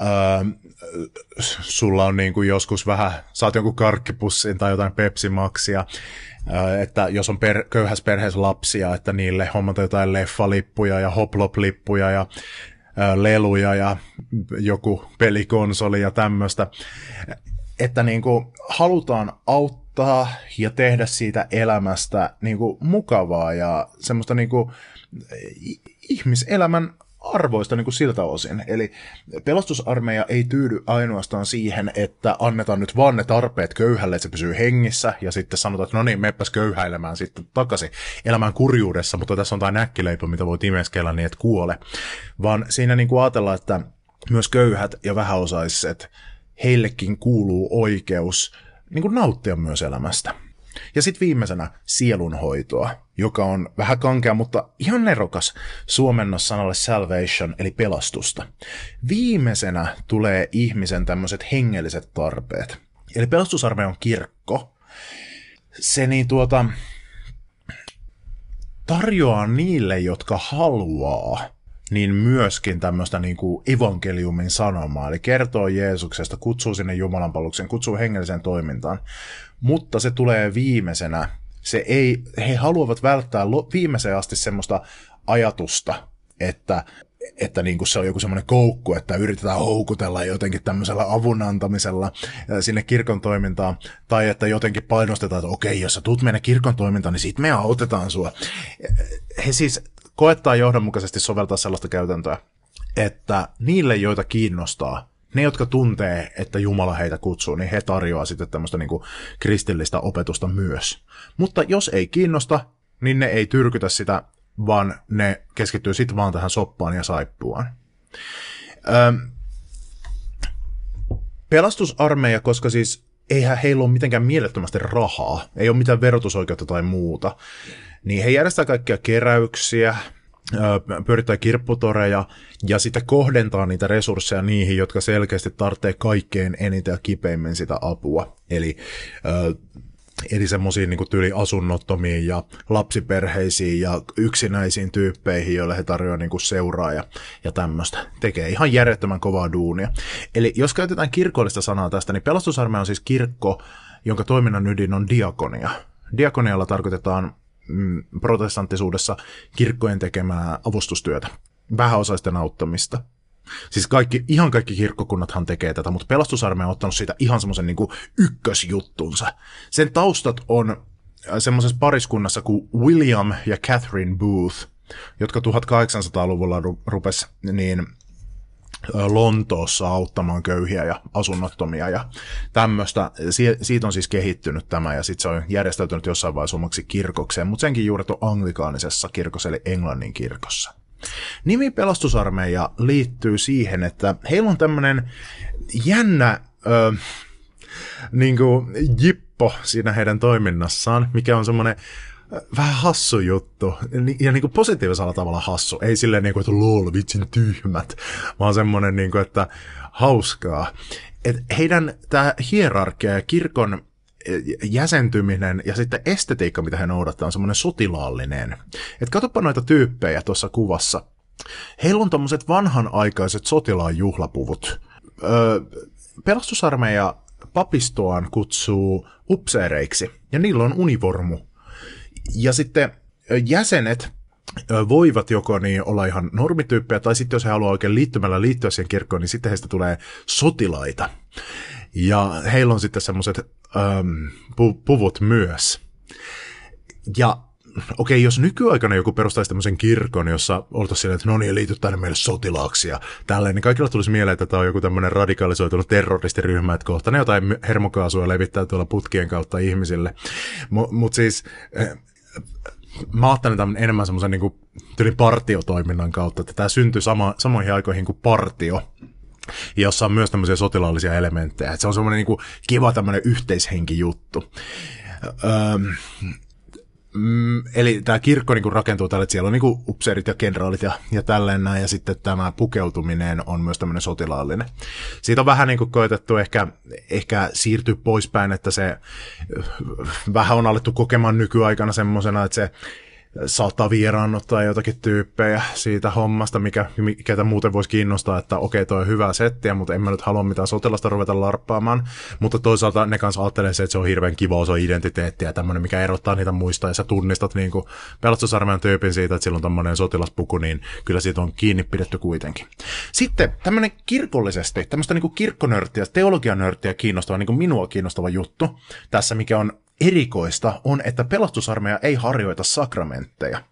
Öö, sulla on niinku joskus vähän, saat jonkun karkkipussin tai jotain pepsimaksia, että jos on per, köyhässä perheessä lapsia, että niille hommata jotain leffalippuja ja hoplop-lippuja ja leluja ja joku pelikonsoli ja tämmöistä. Että niin kuin halutaan auttaa ja tehdä siitä elämästä niin kuin mukavaa ja semmoista niin kuin ihmiselämän arvoista niin kuin siltä osin. Eli pelastusarmeija ei tyydy ainoastaan siihen, että annetaan nyt vaan ne tarpeet köyhälle, että se pysyy hengissä, ja sitten sanotaan, että no niin, meppäs köyhäilemään sitten takaisin elämään kurjuudessa, mutta tässä on tämä näkkileipä, mitä voi timeskellä niin, että kuole. Vaan siinä niin kuin ajatellaan, että myös köyhät ja vähäosaiset, heillekin kuuluu oikeus niin kuin nauttia myös elämästä. Ja sitten viimeisenä sielunhoitoa, joka on vähän kankea, mutta ihan nerokas suomennos sanalle salvation, eli pelastusta. Viimeisenä tulee ihmisen tämmöiset hengelliset tarpeet. Eli pelastusarme on kirkko. Se niin tuota, tarjoaa niille, jotka haluaa, niin myöskin tämmöistä niin kuin evankeliumin sanomaa, eli kertoo Jeesuksesta, kutsuu sinne Jumalan palveluksen, kutsuu hengelliseen toimintaan, mutta se tulee viimeisenä. Se ei, he haluavat välttää viimeiseen asti semmoista ajatusta, että että niin kuin se on joku semmoinen koukku, että yritetään houkutella jotenkin tämmöisellä avun antamisella sinne kirkon toimintaan, tai että jotenkin painostetaan, että okei, jos sä tuut meidän kirkon toimintaan, niin sit me autetaan sua. He siis koettaa johdonmukaisesti soveltaa sellaista käytäntöä, että niille, joita kiinnostaa, ne, jotka tuntee, että Jumala heitä kutsuu, niin he tarjoaa sitten tämmöistä niin kuin kristillistä opetusta myös. Mutta jos ei kiinnosta, niin ne ei tyrkytä sitä, vaan ne keskittyy sitten vaan tähän soppaan ja saippuaan. Öm, pelastusarmeija, koska siis eihän heillä ole mitenkään mielettömästi rahaa, ei ole mitään verotusoikeutta tai muuta, niin he järjestää kaikkia keräyksiä, pyörittää kirpputoreja ja sitten kohdentaa niitä resursseja niihin, jotka selkeästi tarvitsee kaikkein eniten ja kipeimmin sitä apua. Eli Eli semmoisiin niin tyyli asunnottomiin ja lapsiperheisiin ja yksinäisiin tyyppeihin, joille he tarjoavat niin seuraa ja, ja tämmöistä. Tekee ihan järjettömän kovaa duunia. Eli jos käytetään kirkollista sanaa tästä, niin pelastusarmeija on siis kirkko, jonka toiminnan ydin on diakonia. Diakonialla tarkoitetaan protestanttisuudessa kirkkojen tekemää avustustyötä, vähäosaisten auttamista. Siis kaikki, ihan kaikki kirkkokunnathan tekee tätä, mutta pelastusarmeija on ottanut siitä ihan semmoisen niin ykkösjuttunsa. Sen taustat on äh, semmoisessa pariskunnassa kuin William ja Catherine Booth, jotka 1800-luvulla rupes niin Lontoossa auttamaan köyhiä ja asunnottomia ja tämmöistä. Siitä on siis kehittynyt tämä ja sitten se on järjestäytynyt jossain vaiheessa omaksi kirkokseen, mutta senkin juuret on anglikaanisessa kirkossa eli Englannin kirkossa. Nimi pelastusarmeija liittyy siihen, että heillä on tämmöinen jännä ö, niin kuin jippo siinä heidän toiminnassaan, mikä on semmoinen vähän hassu juttu. Ja niin kuin positiivisella tavalla hassu. Ei silleen, niin kuin, että lol, vitsin tyhmät, vaan semmoinen, niin kuin, että hauskaa. Et heidän tämä hierarkia ja kirkon jäsentyminen ja sitten estetiikka, mitä he noudattaa, on semmoinen sotilaallinen. Et katsopa noita tyyppejä tuossa kuvassa. Heillä on tommoset vanhanaikaiset sotilaan juhlapuvut. Öö, pelastusarmeija papistoaan kutsuu upseereiksi, ja niillä on univormu. Ja sitten jäsenet voivat joko niin olla ihan normityyppejä, tai sitten jos he haluaa oikein liittymällä liittyä siihen kirkkoon, niin sitten heistä tulee sotilaita. Ja heillä on sitten semmoiset pu- puvut myös. Ja okei, okay, jos nykyaikana joku perustaisi tämmöisen kirkon, jossa oltaisiin silleen, että no niin, liity tänne meille sotilaaksi ja tälleen, niin kaikilla tulisi mieleen, että tämä on joku tämmöinen radikalisoitunut terroristiryhmä, että kohta ne jotain hermokaasua levittää tuolla putkien kautta ihmisille. Mutta mut siis mä ajattelen tämän enemmän semmoisen niin tyylin partiotoiminnan kautta, että tämä syntyi sama, samoihin aikoihin kuin partio, jossa on myös tämmöisiä sotilaallisia elementtejä. Että se on semmoinen niin kiva tämmöinen yhteishenkijuttu. Öö, Mm, eli tämä kirkko niin rakentuu tälle, että siellä on niin upseerit ja kenraalit ja, ja tälleen näin, ja sitten tämä pukeutuminen on myös tämmöinen sotilaallinen. Siitä on vähän niin kuin koetettu ehkä, ehkä siirtyä poispäin, että se vähän on alettu kokemaan nykyaikana semmoisena, että se saattaa vieraannuttaa jotakin tyyppejä siitä hommasta, mikä, ketä muuten voisi kiinnostaa, että okei, toi on hyvä settiä, mutta en mä nyt halua mitään sotilasta ruveta larppaamaan. Mutta toisaalta ne kanssa ajattelee se, että se on hirveän kiva osa identiteettiä ja tämmöinen, mikä erottaa niitä muista, ja sä tunnistat niin pelastusarmeijan tyypin siitä, että sillä on tämmöinen sotilaspuku, niin kyllä siitä on kiinni pidetty kuitenkin. Sitten tämmöinen kirkollisesti, tämmöistä niin kirkkonörttiä, teologianörttiä kiinnostava, niin kuin minua kiinnostava juttu tässä, mikä on erikoista on, että pelastusarmeija ei harjoita sakramentteja.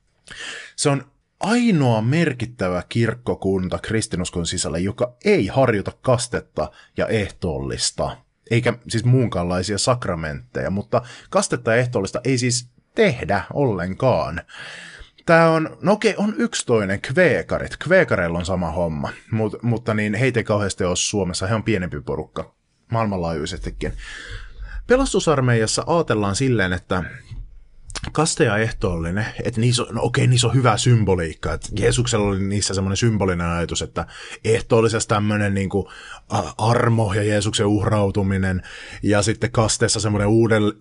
Se on ainoa merkittävä kirkkokunta kristinuskon sisällä, joka ei harjoita kastetta ja ehtoollista, eikä siis muunkaanlaisia sakramentteja, mutta kastetta ja ehtoollista ei siis tehdä ollenkaan. Tämä on, no okei, on yksi toinen, kveekarit. Kveekareilla on sama homma, mutta, mutta niin heitä ei kauheasti ole Suomessa, he on pienempi porukka maailmanlaajuisestikin. Pelastusarmeijassa ajatellaan silleen, että kaste ja ehtoollinen, että niissä on, no okei, niissä on hyvä symboliikka, että Jeesuksella oli niissä semmoinen symbolinen ajatus, että ehtoollisessa tämmöinen niin kuin armo ja Jeesuksen uhrautuminen ja sitten kasteessa semmoinen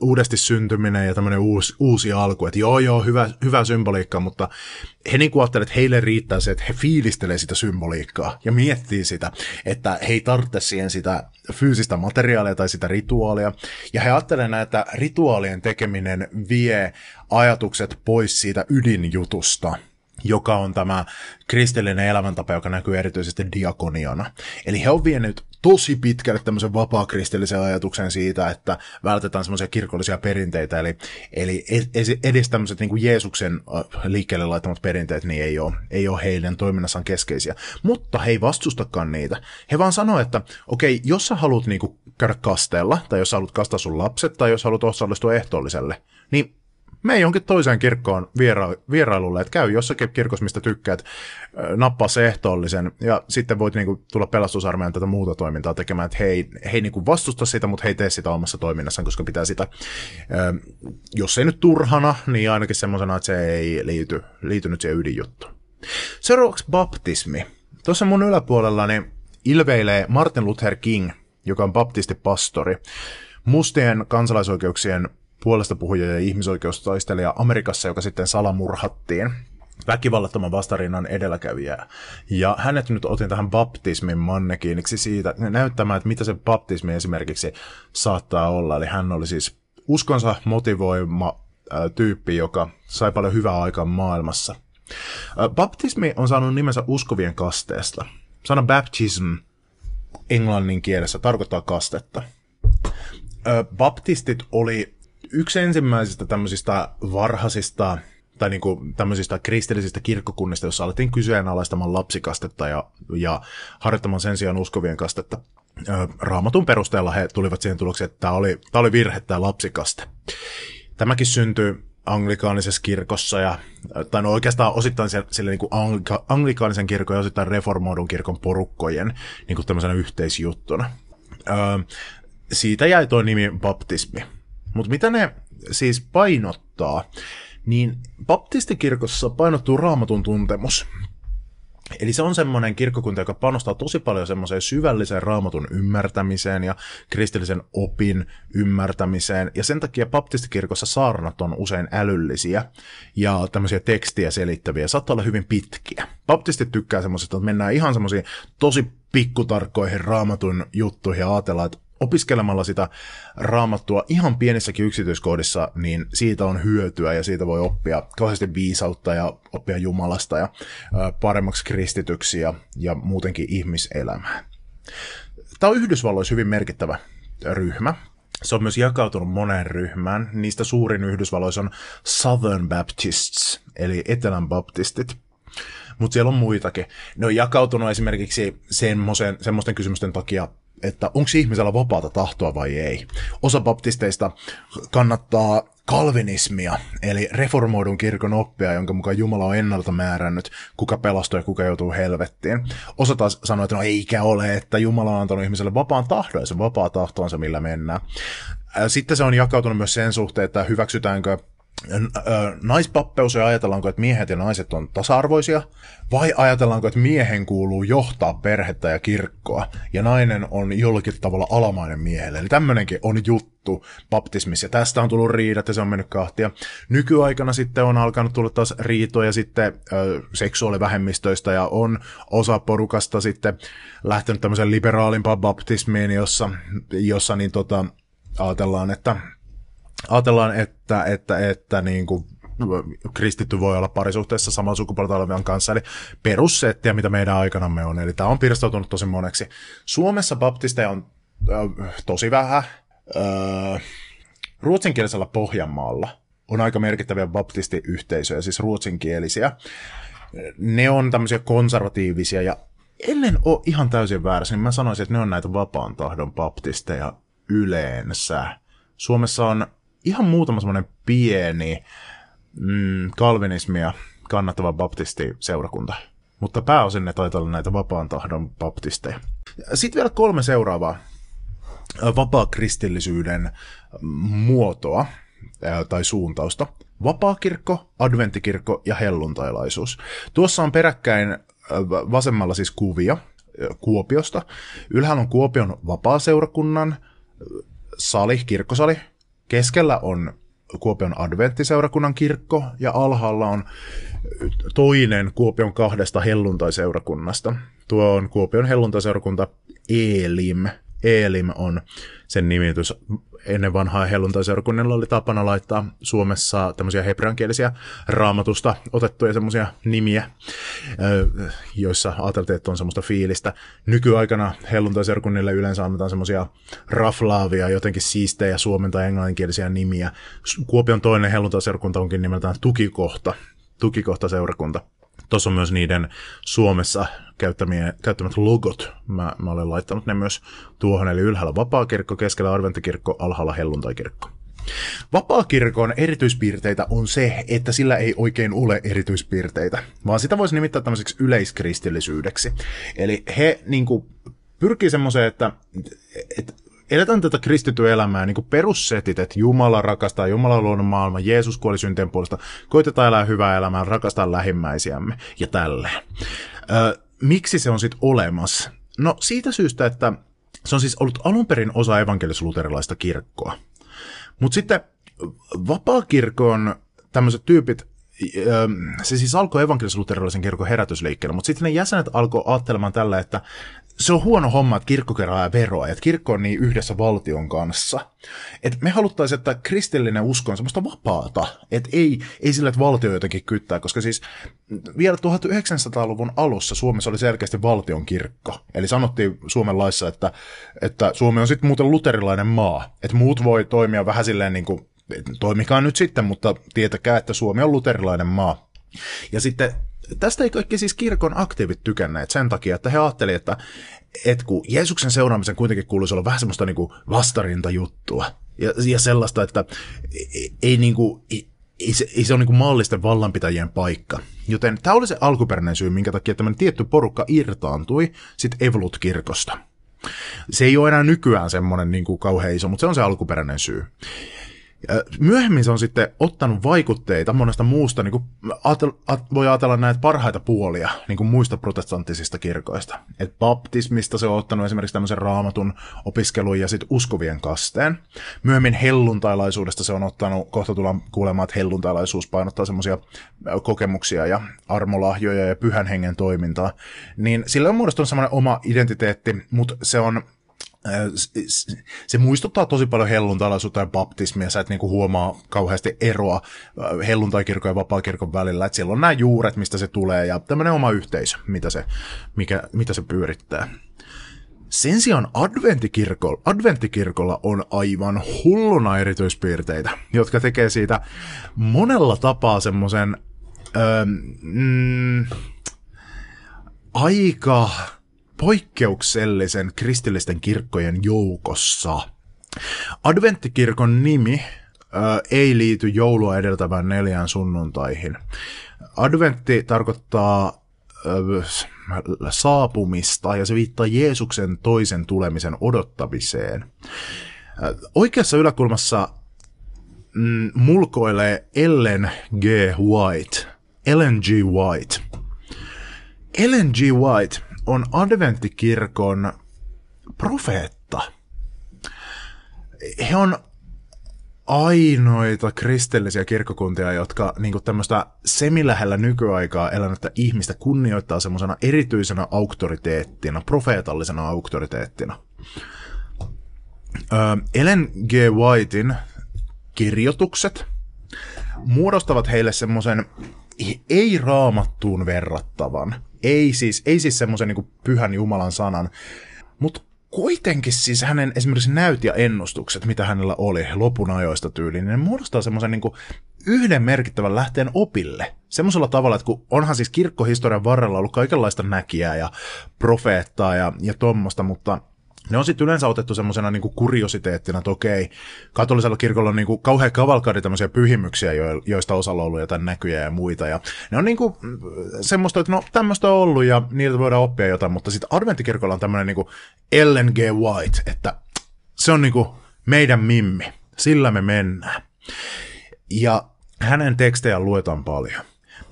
uudesti syntyminen ja tämmöinen uusi, uusi alku, että joo joo, hyvä, hyvä symboliikka, mutta he niin kuin että heille riittää se, että he fiilistelee sitä symboliikkaa ja miettii sitä, että he ei tarvitse siihen sitä fyysistä materiaalia tai sitä rituaalia. Ja he ajattelevat että rituaalien tekeminen vie ajatukset pois siitä ydinjutusta – joka on tämä kristillinen elämäntapa, joka näkyy erityisesti diakoniana. Eli he on vienyt tosi pitkälle tämmöisen vapaa-kristillisen ajatuksen siitä, että vältetään semmoisia kirkollisia perinteitä, eli, eli edes tämmöiset niin kuin Jeesuksen liikkeelle laittamat perinteet niin ei ole, ei ole heidän toiminnassaan keskeisiä. Mutta he ei vastustakaan niitä. He vaan sanoo, että okei, okay, jos sä haluat niin kuin käydä kastella, tai jos sä haluat kastaa sun lapset, tai jos haluat osallistua ehtoolliselle, niin me jonkin toiseen kirkkoon viera- vierailulle, että käy jossakin kirkossa, mistä tykkäät, nappaa se ehtoollisen, ja sitten voit niinku tulla pelastusarmeijan tätä muuta toimintaa tekemään, että hei, hei niinku vastusta sitä, mutta hei tee sitä omassa toiminnassaan, koska pitää sitä, jos ei nyt turhana, niin ainakin semmoisena, että se ei liity, liity nyt siihen ydinjuttuun. Seuraavaksi baptismi. Tuossa mun yläpuolellani ilveilee Martin Luther King, joka on baptistipastori, mustien kansalaisoikeuksien puolesta puhuja ja ihmisoikeustaistelija Amerikassa, joka sitten salamurhattiin väkivallattoman vastarinnan edelläkävijää. Ja hänet nyt otin tähän baptismin mannekiiniksi siitä, näyttämään, että mitä se baptismi esimerkiksi saattaa olla. Eli hän oli siis uskonsa motivoima tyyppi, joka sai paljon hyvää aikaa maailmassa. Baptismi on saanut nimensä uskovien kasteesta. Sana baptism englannin kielessä tarkoittaa kastetta. Baptistit oli yksi ensimmäisistä tämmöisistä varhaisista tai niin kuin tämmöisistä kristillisistä kirkkokunnista, jossa alettiin kyseenalaistamaan lapsikastetta ja, ja harjoittamaan sen sijaan uskovien kastetta. Raamatun perusteella he tulivat siihen tulokseen, että tämä oli, tämä oli virhe, tämä lapsikaste. Tämäkin syntyi anglikaanisessa kirkossa, ja, tai no oikeastaan osittain sille niin kuin anglika, anglikaanisen kirkon ja osittain reformoidun kirkon porukkojen niin kuin tämmöisenä yhteisjuttuna. Öö, siitä jäi tuo nimi baptismi. Mutta mitä ne siis painottaa, niin baptistikirkossa painottuu raamatun tuntemus. Eli se on semmoinen kirkkokunta, joka panostaa tosi paljon semmoiseen syvälliseen raamatun ymmärtämiseen ja kristillisen opin ymmärtämiseen. Ja sen takia baptistikirkossa saarnat on usein älyllisiä ja tämmöisiä tekstiä selittäviä. Saattaa olla hyvin pitkiä. Baptistit tykkää semmoisesta, että mennään ihan semmoisiin tosi pikkutarkkoihin raamatun juttuihin ja ajatellaan, että opiskelemalla sitä raamattua ihan pienissäkin yksityiskohdissa, niin siitä on hyötyä ja siitä voi oppia kauheasti viisautta ja oppia Jumalasta ja paremmaksi kristityksi ja, ja muutenkin ihmiselämää. Tämä on Yhdysvalloissa hyvin merkittävä ryhmä. se on myös jakautunut moneen ryhmään. Niistä suurin Yhdysvalloissa on Southern Baptists, eli Etelän baptistit. Mutta siellä on muitakin. Ne on jakautunut esimerkiksi semmoisten kysymysten takia, että onko ihmisellä vapaata tahtoa vai ei. Osa baptisteista kannattaa kalvinismia, eli reformoidun kirkon oppia, jonka mukaan Jumala on ennalta määrännyt, kuka pelastuu ja kuka joutuu helvettiin. Osa taas sanoo, että no eikä ole, että Jumala on antanut ihmiselle vapaan tahdon, ja se vapaa tahto on se, millä mennään. Sitten se on jakautunut myös sen suhteen, että hyväksytäänkö naispappeus ja ajatellaanko, että miehet ja naiset on tasa-arvoisia, vai ajatellaanko, että miehen kuuluu johtaa perhettä ja kirkkoa, ja nainen on jollakin tavalla alamainen miehelle. Eli tämmöinenkin on juttu baptismissa, ja tästä on tullut riidat, ja se on mennyt kahtia. Nykyaikana sitten on alkanut tulla taas riitoja sitten ö, seksuaalivähemmistöistä, ja on osa porukasta sitten lähtenyt tämmöisen liberaalimpaan baptismiin, jossa, jossa niin tota, ajatellaan, että ajatellaan, että, että, että niin kuin kristitty voi olla parisuhteessa saman sukupuolta olevien kanssa, eli perussettiä, mitä meidän aikanamme on. Eli tämä on pirstautunut tosi moneksi. Suomessa baptisteja on äh, tosi vähän. Äh, ruotsinkielisellä Pohjanmaalla on aika merkittäviä baptistiyhteisöjä, siis ruotsinkielisiä. Ne on tämmöisiä konservatiivisia ja ellen ole ihan täysin väärässä, niin mä sanoisin, että ne on näitä vapaan tahdon baptisteja yleensä. Suomessa on ihan muutama semmoinen pieni mm, kalvinismia kannattava baptistiseurakunta. Mutta pääosin ne taitaa olla näitä vapaan tahdon baptisteja. Sitten vielä kolme seuraavaa vapaa-kristillisyyden muotoa tai suuntausta. Vapaakirkko, adventtikirkko ja helluntailaisuus. Tuossa on peräkkäin vasemmalla siis kuvia Kuopiosta. Ylhäällä on Kuopion vapaaseurakunnan sali, kirkkosali, Keskellä on Kuopion adventtiseurakunnan kirkko ja alhaalla on toinen Kuopion kahdesta helluntaiseurakunnasta. Tuo on Kuopion helluntaiseurakunta Elim. Elim on sen nimitys ennen vanhaa helluntaiseurakunnilla oli tapana laittaa Suomessa tämmöisiä hebreankielisiä raamatusta otettuja semmoisia nimiä, joissa ajateltiin, että on semmoista fiilistä. Nykyaikana helluntaiseurakunnille yleensä annetaan semmoisia raflaavia, jotenkin siistejä suomen tai englanninkielisiä nimiä. Kuopion toinen helluntaiseurakunta onkin nimeltään Tukikohta, Tukikohta-seurakunta. Tuossa on myös niiden Suomessa käyttämät logot. Mä, mä olen laittanut ne myös tuohon, eli ylhäällä vapaakirkko, keskellä adventtikirkko, alhaalla helluntaikirkko. Vapaakirkon erityispiirteitä on se, että sillä ei oikein ole erityispiirteitä, vaan sitä voisi nimittää tämmöiseksi yleiskristillisyydeksi. Eli he niin kuin, pyrkii semmoiseen, että, että eletään tätä kristittyä elämää niin kuin perussetit, että Jumala rakastaa, Jumala luonut maailman, Jeesus kuoli syntien puolesta, koitetaan elää hyvää elämää, rakastaa lähimmäisiämme ja tälleen. Ö, miksi se on sitten olemassa? No siitä syystä, että se on siis ollut alun perin osa evankelis-luterilaista kirkkoa. Mutta sitten vapaakirkon tämmöiset tyypit, se siis alkoi evankelis-luterilaisen kirkon herätysliikkeellä, mutta sitten ne jäsenet alkoi ajattelemaan tällä, että se on huono homma, että kirkko kerää veroa, että kirkko on niin yhdessä valtion kanssa. Et me haluttaisiin, että kristillinen usko on semmoista vapaata, että ei, ei sillä, että valtio jotenkin kyttää, koska siis vielä 1900-luvun alussa Suomessa oli selkeästi valtion kirkko. Eli sanottiin Suomen laissa, että, että Suomi on sitten muuten luterilainen maa, että muut voi toimia vähän silleen niin kuin, toimikaa nyt sitten, mutta tietäkää, että Suomi on luterilainen maa. Ja sitten tästä ei kaikki siis kirkon aktiivit tykänneet sen takia, että he ajattelivat, että, että kun Jeesuksen seuraamisen kuitenkin kuuluisi olla vähän semmoista niin vastarintajuttua ja, ja sellaista, että ei, ei, niin kuin, ei, se, ei se ole niin kuin maallisten vallanpitäjien paikka. Joten tämä oli se alkuperäinen syy, minkä takia tämmöinen tietty porukka irtaantui sitten Evolut-kirkosta. Se ei ole enää nykyään semmoinen niin kauhean iso, mutta se on se alkuperäinen syy. Myöhemmin se on sitten ottanut vaikutteita monesta muusta, niin kuin voi ajatella näitä parhaita puolia niin kuin muista protestanttisista kirkoista. Et baptismista se on ottanut esimerkiksi tämmöisen raamatun opiskelun ja sitten uskovien kasteen. Myöhemmin helluntailaisuudesta se on ottanut, kohta tullaan kuulemaan, että helluntailaisuus painottaa semmoisia kokemuksia ja armolahjoja ja pyhän hengen toimintaa. Niin sillä on muodostunut semmoinen oma identiteetti, mutta se on se muistuttaa tosi paljon helluntalaisuutta ja baptismia, sä et niinku huomaa kauheasti eroa helluntaikirkon ja vapaakirkon välillä, että siellä on nämä juuret, mistä se tulee, ja tämmöinen oma yhteisö, mitä se, mikä, mitä se pyörittää. Sen sijaan adventtikirkolla, adventtikirkolla on aivan hulluna erityispiirteitä, jotka tekee siitä monella tapaa semmoisen öö, mm, aika poikkeuksellisen kristillisten kirkkojen joukossa. Adventtikirkon nimi ö, ei liity joulua edeltävään neljään sunnuntaihin. Adventti tarkoittaa ö, saapumista ja se viittaa Jeesuksen toisen tulemisen odottamiseen. Oikeassa yläkulmassa mm, mulkoilee Ellen G. White. Ellen G. White. Ellen G. White on adventtikirkon profeetta. He on ainoita kristillisiä kirkkokuntia, jotka niin tämmöistä semilähellä nykyaikaa elänyttä ihmistä kunnioittaa semmoisena erityisenä auktoriteettina, profeetallisena auktoriteettina. Öö, Ellen G. Whitein kirjoitukset muodostavat heille semmoisen ei-raamattuun verrattavan, ei siis, ei siis semmoisen niin pyhän Jumalan sanan, mutta kuitenkin siis hänen esimerkiksi näyt ja ennustukset, mitä hänellä oli lopun ajoista tyyliin, niin ne muodostaa semmoisen niin yhden merkittävän lähteen opille. Semmoisella tavalla, että kun onhan siis kirkkohistorian varrella ollut kaikenlaista näkijää ja profeettaa ja, ja tuommoista, mutta ne on sitten yleensä otettu semmoisena niinku kuriositeettina, että okei, katolisella kirkolla on niinku kauhean kavalkadi tämmöisiä pyhimyksiä, joista osalla on ollut jotain näkyjä ja muita. Ja ne on niinku semmoista, että no tämmöistä on ollut ja niiltä voidaan oppia jotain, mutta sitten adventtikirkolla on tämmöinen niinku Ellen G. White, että se on niinku meidän mimmi, sillä me mennään. Ja hänen tekstejään luetaan paljon.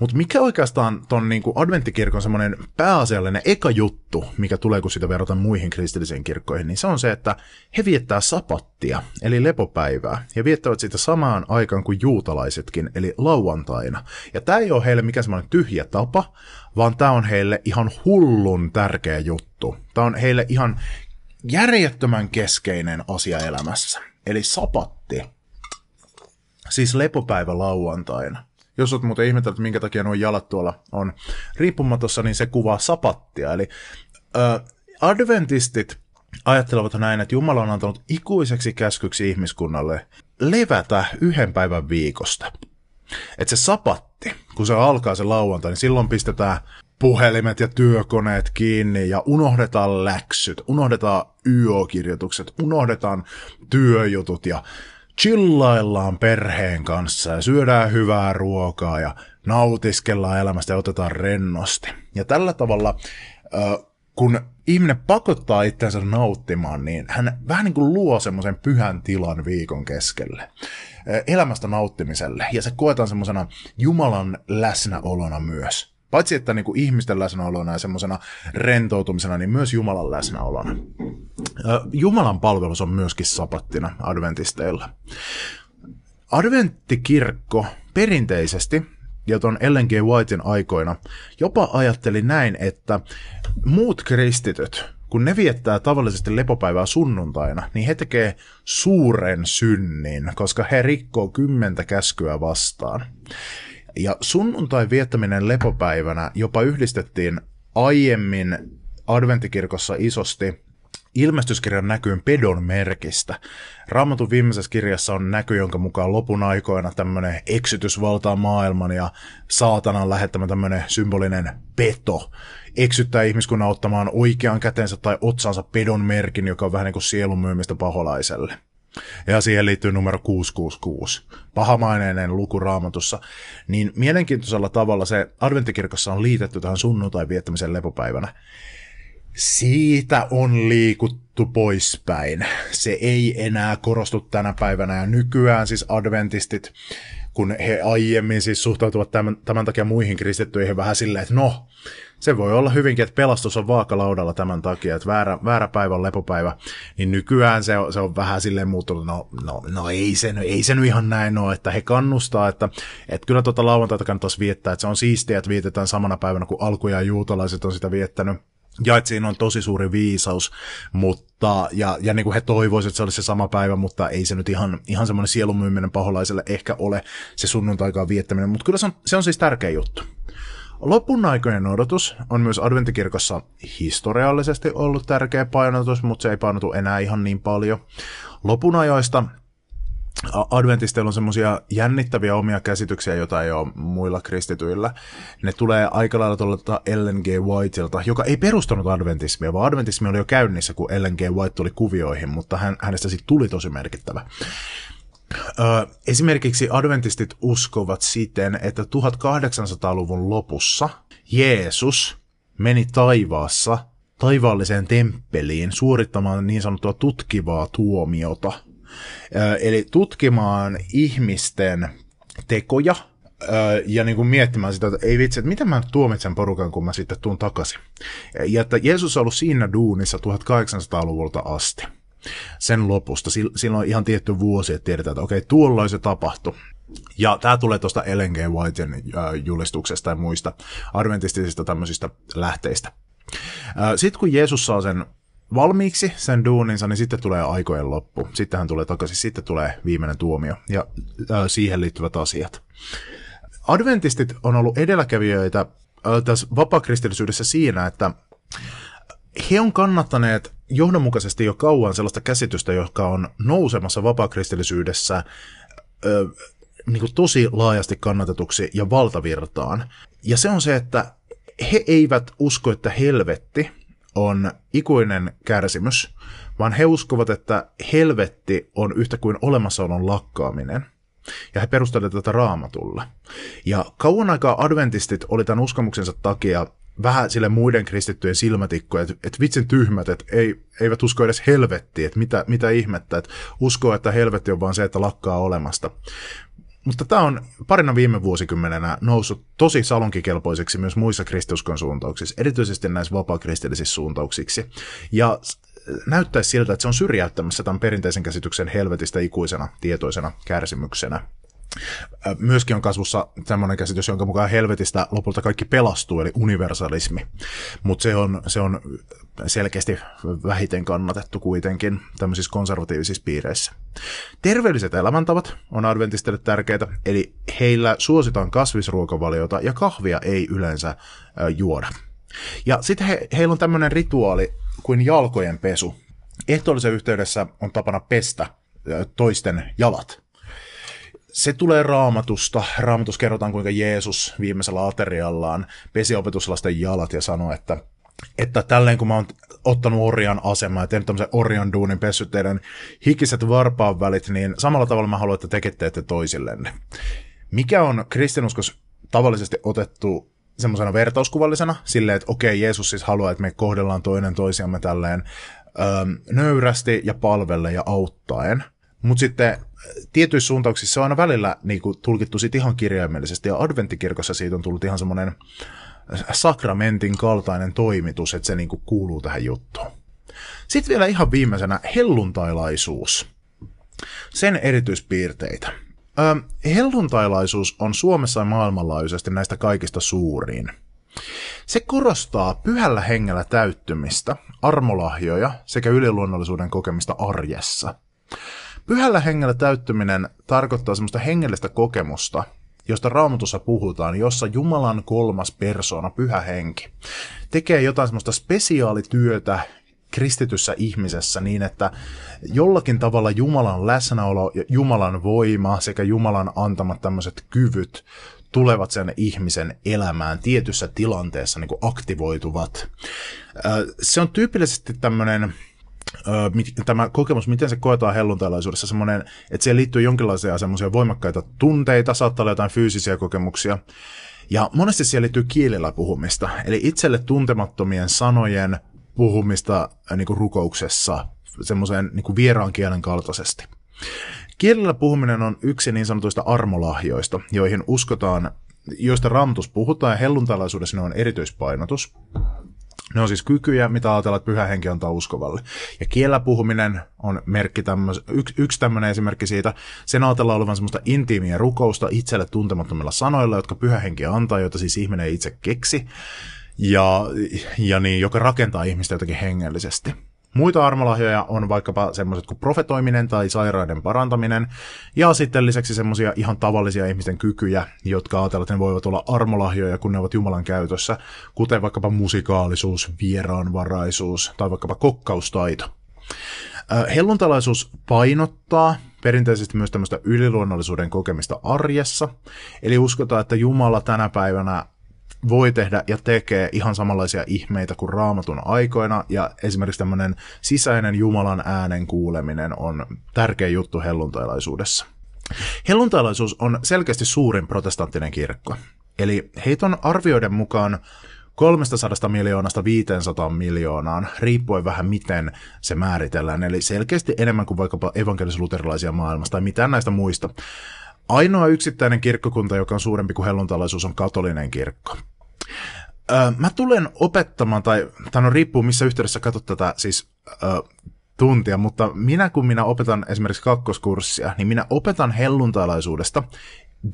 Mutta mikä oikeastaan ton niin adventtikirkon semmoinen pääasiallinen eka juttu, mikä tulee, kun sitä verrataan muihin kristillisiin kirkkoihin, niin se on se, että he viettää sapattia, eli lepopäivää, ja viettävät sitä samaan aikaan kuin juutalaisetkin, eli lauantaina. Ja tämä ei ole heille mikään semmoinen tyhjä tapa, vaan tämä on heille ihan hullun tärkeä juttu. Tämä on heille ihan järjettömän keskeinen asia elämässä. Eli sapatti, siis lepopäivä lauantaina. Jos olet muuten ihmetellyt, että minkä takia nuo jalat tuolla on riippumatossa, niin se kuvaa sapattia. Eli ö, adventistit ajattelevat näin, että Jumala on antanut ikuiseksi käskyksi ihmiskunnalle levätä yhden päivän viikosta. Että se sapatti, kun se alkaa se lauantai, niin silloin pistetään puhelimet ja työkoneet kiinni ja unohdetaan läksyt, unohdetaan YO-kirjoitukset, unohdetaan työjutut ja chillaillaan perheen kanssa ja syödään hyvää ruokaa ja nautiskellaan elämästä ja otetaan rennosti. Ja tällä tavalla, kun ihminen pakottaa itsensä nauttimaan, niin hän vähän niin kuin luo semmoisen pyhän tilan viikon keskelle elämästä nauttimiselle. Ja se koetaan semmoisena Jumalan läsnäolona myös. Paitsi että niin kuin ihmisten läsnäolona ja semmoisena rentoutumisena, niin myös Jumalan läsnäolona. Jumalan palvelus on myöskin sapattina adventisteilla. Adventtikirkko perinteisesti, ja tuon Ellen G. Whitein aikoina, jopa ajatteli näin, että muut kristityt, kun ne viettää tavallisesti lepopäivää sunnuntaina, niin he tekee suuren synnin, koska he rikkoo kymmentä käskyä vastaan. Ja sunnuntai viettäminen lepopäivänä jopa yhdistettiin aiemmin adventtikirkossa isosti ilmestyskirjan näkyyn pedon merkistä. Raamatun viimeisessä kirjassa on näky, jonka mukaan lopun aikoina tämmöinen eksytys valtaa maailman ja saatanan lähettämä tämmöinen symbolinen peto eksyttää ihmiskunnan ottamaan oikean kätensä tai otsansa pedon merkin, joka on vähän niin kuin sielun myymistä paholaiselle. Ja siihen liittyy numero 666, pahamaineinen luku raamatussa. Niin mielenkiintoisella tavalla se adventtikirkossa on liitetty tähän sunnuntai viettämisen lepopäivänä. Siitä on liikuttu poispäin. Se ei enää korostu tänä päivänä ja nykyään siis adventistit, kun he aiemmin siis suhtautuvat tämän, tämän takia muihin kristittyihin vähän silleen, että no, se voi olla hyvinkin, että pelastus on vaakalaudalla tämän takia, että väärä, väärä päivä on lepopäivä, niin nykyään se on, se on vähän silleen muuttunut, no, no, no ei, se, ei se nyt ihan näin ole, että he kannustaa, että, että kyllä tuota lauantaita kannattaisi viettää, että se on siistiä, että vietetään samana päivänä, kun alkuja juutalaiset on sitä viettänyt, ja että siinä on tosi suuri viisaus, mutta, ja, ja niin kuin he toivoisivat, että se olisi se sama päivä, mutta ei se nyt ihan, ihan semmoinen sielunmyyminen paholaiselle ehkä ole se sunnuntaikaan viettäminen, mutta kyllä se on, se on siis tärkeä juttu. Lopun aikojen odotus on myös adventtikirkossa historiallisesti ollut tärkeä painotus, mutta se ei painotu enää ihan niin paljon. Lopun ajoista adventisteilla on semmoisia jännittäviä omia käsityksiä, joita ei ole muilla kristityillä. Ne tulee aika lailla tuolta Ellen G. Whiteilta, joka ei perustanut adventismia, vaan adventismi oli jo käynnissä, kun Ellen G. White tuli kuvioihin, mutta hän, hänestä sitten tuli tosi merkittävä. Esimerkiksi adventistit uskovat siten, että 1800-luvun lopussa Jeesus meni taivaassa taivaalliseen temppeliin suorittamaan niin sanottua tutkivaa tuomiota – Eli tutkimaan ihmisten tekoja ja niin kuin miettimään sitä, että ei vitsi, että miten mä tuomitsen porukan, kun mä sitten tuun takaisin. Ja että Jeesus on ollut siinä duunissa 1800-luvulta asti sen lopusta. Silloin ihan tietty vuosi, että tiedetään, että okei, tuolloin se tapahtui. Ja tämä tulee tuosta Ellen G. Whitein julistuksesta ja muista adventistisista tämmöisistä lähteistä. Sitten kun Jeesus saa sen valmiiksi sen duuninsa, niin sitten tulee aikojen loppu. Sitten hän tulee takaisin, sitten tulee viimeinen tuomio ja siihen liittyvät asiat. Adventistit on ollut edelläkävijöitä tässä vapakristillisyydessä siinä, että he on kannattaneet johdonmukaisesti jo kauan sellaista käsitystä, joka on nousemassa vapakristillisyydessä äh, niin kuin tosi laajasti kannatetuksi ja valtavirtaan. Ja se on se, että he eivät usko, että helvetti on ikuinen kärsimys, vaan he uskovat, että helvetti on yhtä kuin olemassaolon lakkaaminen. Ja he perustelevat tätä raamatulla. Ja kauan aikaa adventistit oli tämän uskomuksensa takia vähän sille muiden kristittyjen silmätikkoja, että, että vitsin tyhmät, että ei, eivät usko edes helvettiin, että mitä, mitä ihmettä, että uskoo, että helvetti on vaan se, että lakkaa olemasta. Mutta tämä on parina viime vuosikymmenenä noussut tosi salonkikelpoiseksi myös muissa kristiuskon suuntauksissa, erityisesti näissä vapaakristillisissa suuntauksiksi. Ja näyttäisi siltä, että se on syrjäyttämässä tämän perinteisen käsityksen helvetistä ikuisena tietoisena kärsimyksenä. Myöskin on kasvussa semmoinen käsitys, jonka mukaan helvetistä lopulta kaikki pelastuu, eli universalismi. Mutta se on, se on selkeästi vähiten kannatettu kuitenkin tämmöisissä konservatiivisissa piireissä. Terveelliset elämäntavat on adventistille tärkeitä, eli heillä suositaan kasvisruokavaliota ja kahvia ei yleensä juoda. Ja sitten he, heillä on tämmöinen rituaali kuin jalkojen pesu. Ehtoollisen yhteydessä on tapana pestä toisten jalat se tulee raamatusta. Raamatus kerrotaan, kuinka Jeesus viimeisellä ateriallaan pesi opetuslasten jalat ja sanoi, että, että tälleen kun mä oon ottanut orjan asemaa ja tehnyt tämmöisen orjan duunin pessyt teidän hikiset varpaan välit, niin samalla tavalla mä haluan, että tekette teette toisillenne. Mikä on kristinuskos tavallisesti otettu semmoisena vertauskuvallisena, silleen, että okei, Jeesus siis haluaa, että me kohdellaan toinen toisiamme tälleen öö, nöyrästi ja palvelle ja auttaen – mutta sitten tietyissä suuntauksissa on aina välillä niin kuin, tulkittu sit ihan kirjaimellisesti, ja adventtikirkossa siitä on tullut ihan semmoinen sakramentin kaltainen toimitus, että se niin kuin, kuuluu tähän juttuun. Sitten vielä ihan viimeisenä helluntailaisuus. Sen erityispiirteitä. Ö, helluntailaisuus on Suomessa ja maailmanlaajuisesti näistä kaikista suurin. Se korostaa pyhällä hengellä täyttymistä, armolahjoja sekä yliluonnollisuuden kokemista arjessa – Pyhällä hengellä täyttyminen tarkoittaa semmoista hengellistä kokemusta, josta raamatussa puhutaan, jossa Jumalan kolmas persona, pyhä henki, tekee jotain semmoista spesiaalityötä kristityssä ihmisessä niin, että jollakin tavalla Jumalan läsnäolo ja Jumalan voima sekä Jumalan antamat tämmöiset kyvyt tulevat sen ihmisen elämään tietyssä tilanteessa niin kuin aktivoituvat. Se on tyypillisesti tämmöinen tämä kokemus, miten se koetaan helluntailaisuudessa, semmoinen, että siihen liittyy jonkinlaisia semmoisia voimakkaita tunteita, saattaa olla jotain fyysisiä kokemuksia, ja monesti siihen liittyy kielellä puhumista, eli itselle tuntemattomien sanojen puhumista niin kuin rukouksessa, semmoiseen niin vieraan kielen kaltaisesti. Kielellä puhuminen on yksi niin sanotuista armolahjoista, joihin uskotaan, joista raamatus puhutaan, ja helluntailaisuudessa ne on erityispainotus. Ne on siis kykyjä, mitä ajatellaan, että pyhä henki antaa uskovalle. Ja kiellä puhuminen on merkki tämmöis, yksi, yksi tämmöinen esimerkki siitä. Sen ajatellaan olevan semmoista intiimiä rukousta itselle tuntemattomilla sanoilla, jotka pyhä henki antaa, joita siis ihminen itse keksi, ja, ja niin, joka rakentaa ihmistä jotenkin hengellisesti. Muita armolahjoja on vaikkapa semmoiset kuin profetoiminen tai sairaiden parantaminen, ja sitten lisäksi semmoisia ihan tavallisia ihmisten kykyjä, jotka ajatellaan, että ne voivat olla armolahjoja, kun ne ovat Jumalan käytössä, kuten vaikkapa musikaalisuus, vieraanvaraisuus tai vaikkapa kokkaustaito. Helluntalaisuus painottaa perinteisesti myös tämmöistä yliluonnollisuuden kokemista arjessa, eli uskotaan, että Jumala tänä päivänä voi tehdä ja tekee ihan samanlaisia ihmeitä kuin raamatun aikoina, ja esimerkiksi tämmöinen sisäinen Jumalan äänen kuuleminen on tärkeä juttu helluntailaisuudessa. Helluntailaisuus on selkeästi suurin protestanttinen kirkko. Eli heiton arvioiden mukaan 300 miljoonasta 500 miljoonaan, riippuen vähän miten se määritellään, eli selkeästi enemmän kuin vaikkapa evankelis-luterilaisia maailmasta tai mitään näistä muista. Ainoa yksittäinen kirkkokunta, joka on suurempi kuin helluntalaisuus, on katolinen kirkko. Öö, mä tulen opettamaan, tai tämä on riippuu missä yhteydessä katsot tätä siis öö, tuntia, mutta minä kun minä opetan esimerkiksi kakkoskurssia, niin minä opetan helluntalaisuudesta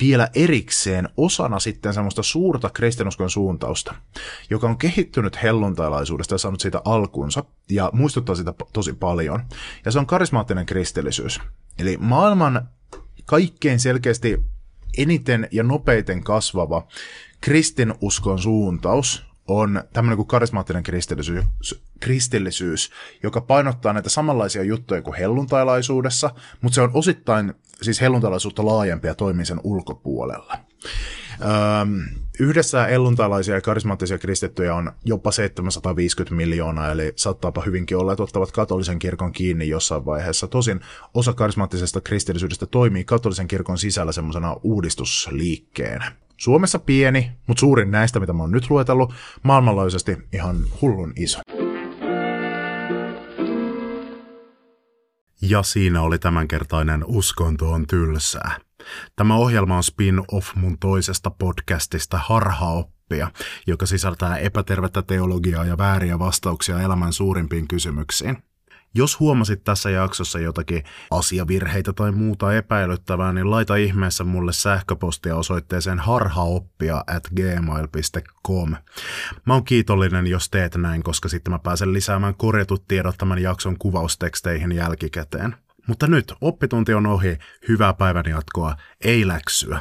vielä erikseen osana sitten semmoista suurta kristinuskon suuntausta, joka on kehittynyt helluntailaisuudesta ja saanut siitä alkunsa ja muistuttaa sitä tosi paljon. Ja se on karismaattinen kristillisyys. Eli maailman kaikkein selkeästi eniten ja nopeiten kasvava kristinuskon suuntaus on tämmöinen kuin karismaattinen kristillisyys, kristillisyys, joka painottaa näitä samanlaisia juttuja kuin helluntailaisuudessa, mutta se on osittain siis helluntalaisuutta laajempi ja toimii sen ulkopuolella. Öm, yhdessä helluntalaisia ja karismaattisia kristittyjä on jopa 750 miljoonaa, eli saattaapa hyvinkin olla, että ottavat katolisen kirkon kiinni jossain vaiheessa. Tosin osa karismaattisesta kristillisyydestä toimii katolisen kirkon sisällä semmoisena uudistusliikkeenä. Suomessa pieni, mutta suurin näistä, mitä mä oon nyt luetellut, maailmanlaajuisesti ihan hullun iso. Ja siinä oli tämänkertainen Uskonto on tylsää. Tämä ohjelma on spin-off mun toisesta podcastista Harhaoppia, joka sisältää epätervettä teologiaa ja vääriä vastauksia elämän suurimpiin kysymyksiin. Jos huomasit tässä jaksossa jotakin asiavirheitä tai muuta epäilyttävää, niin laita ihmeessä mulle sähköpostia osoitteeseen harhaoppia at gmail.com. Mä oon kiitollinen, jos teet näin, koska sitten mä pääsen lisäämään korjatut tiedot tämän jakson kuvausteksteihin jälkikäteen. Mutta nyt oppitunti on ohi, hyvää päivän jatkoa, ei läksyä.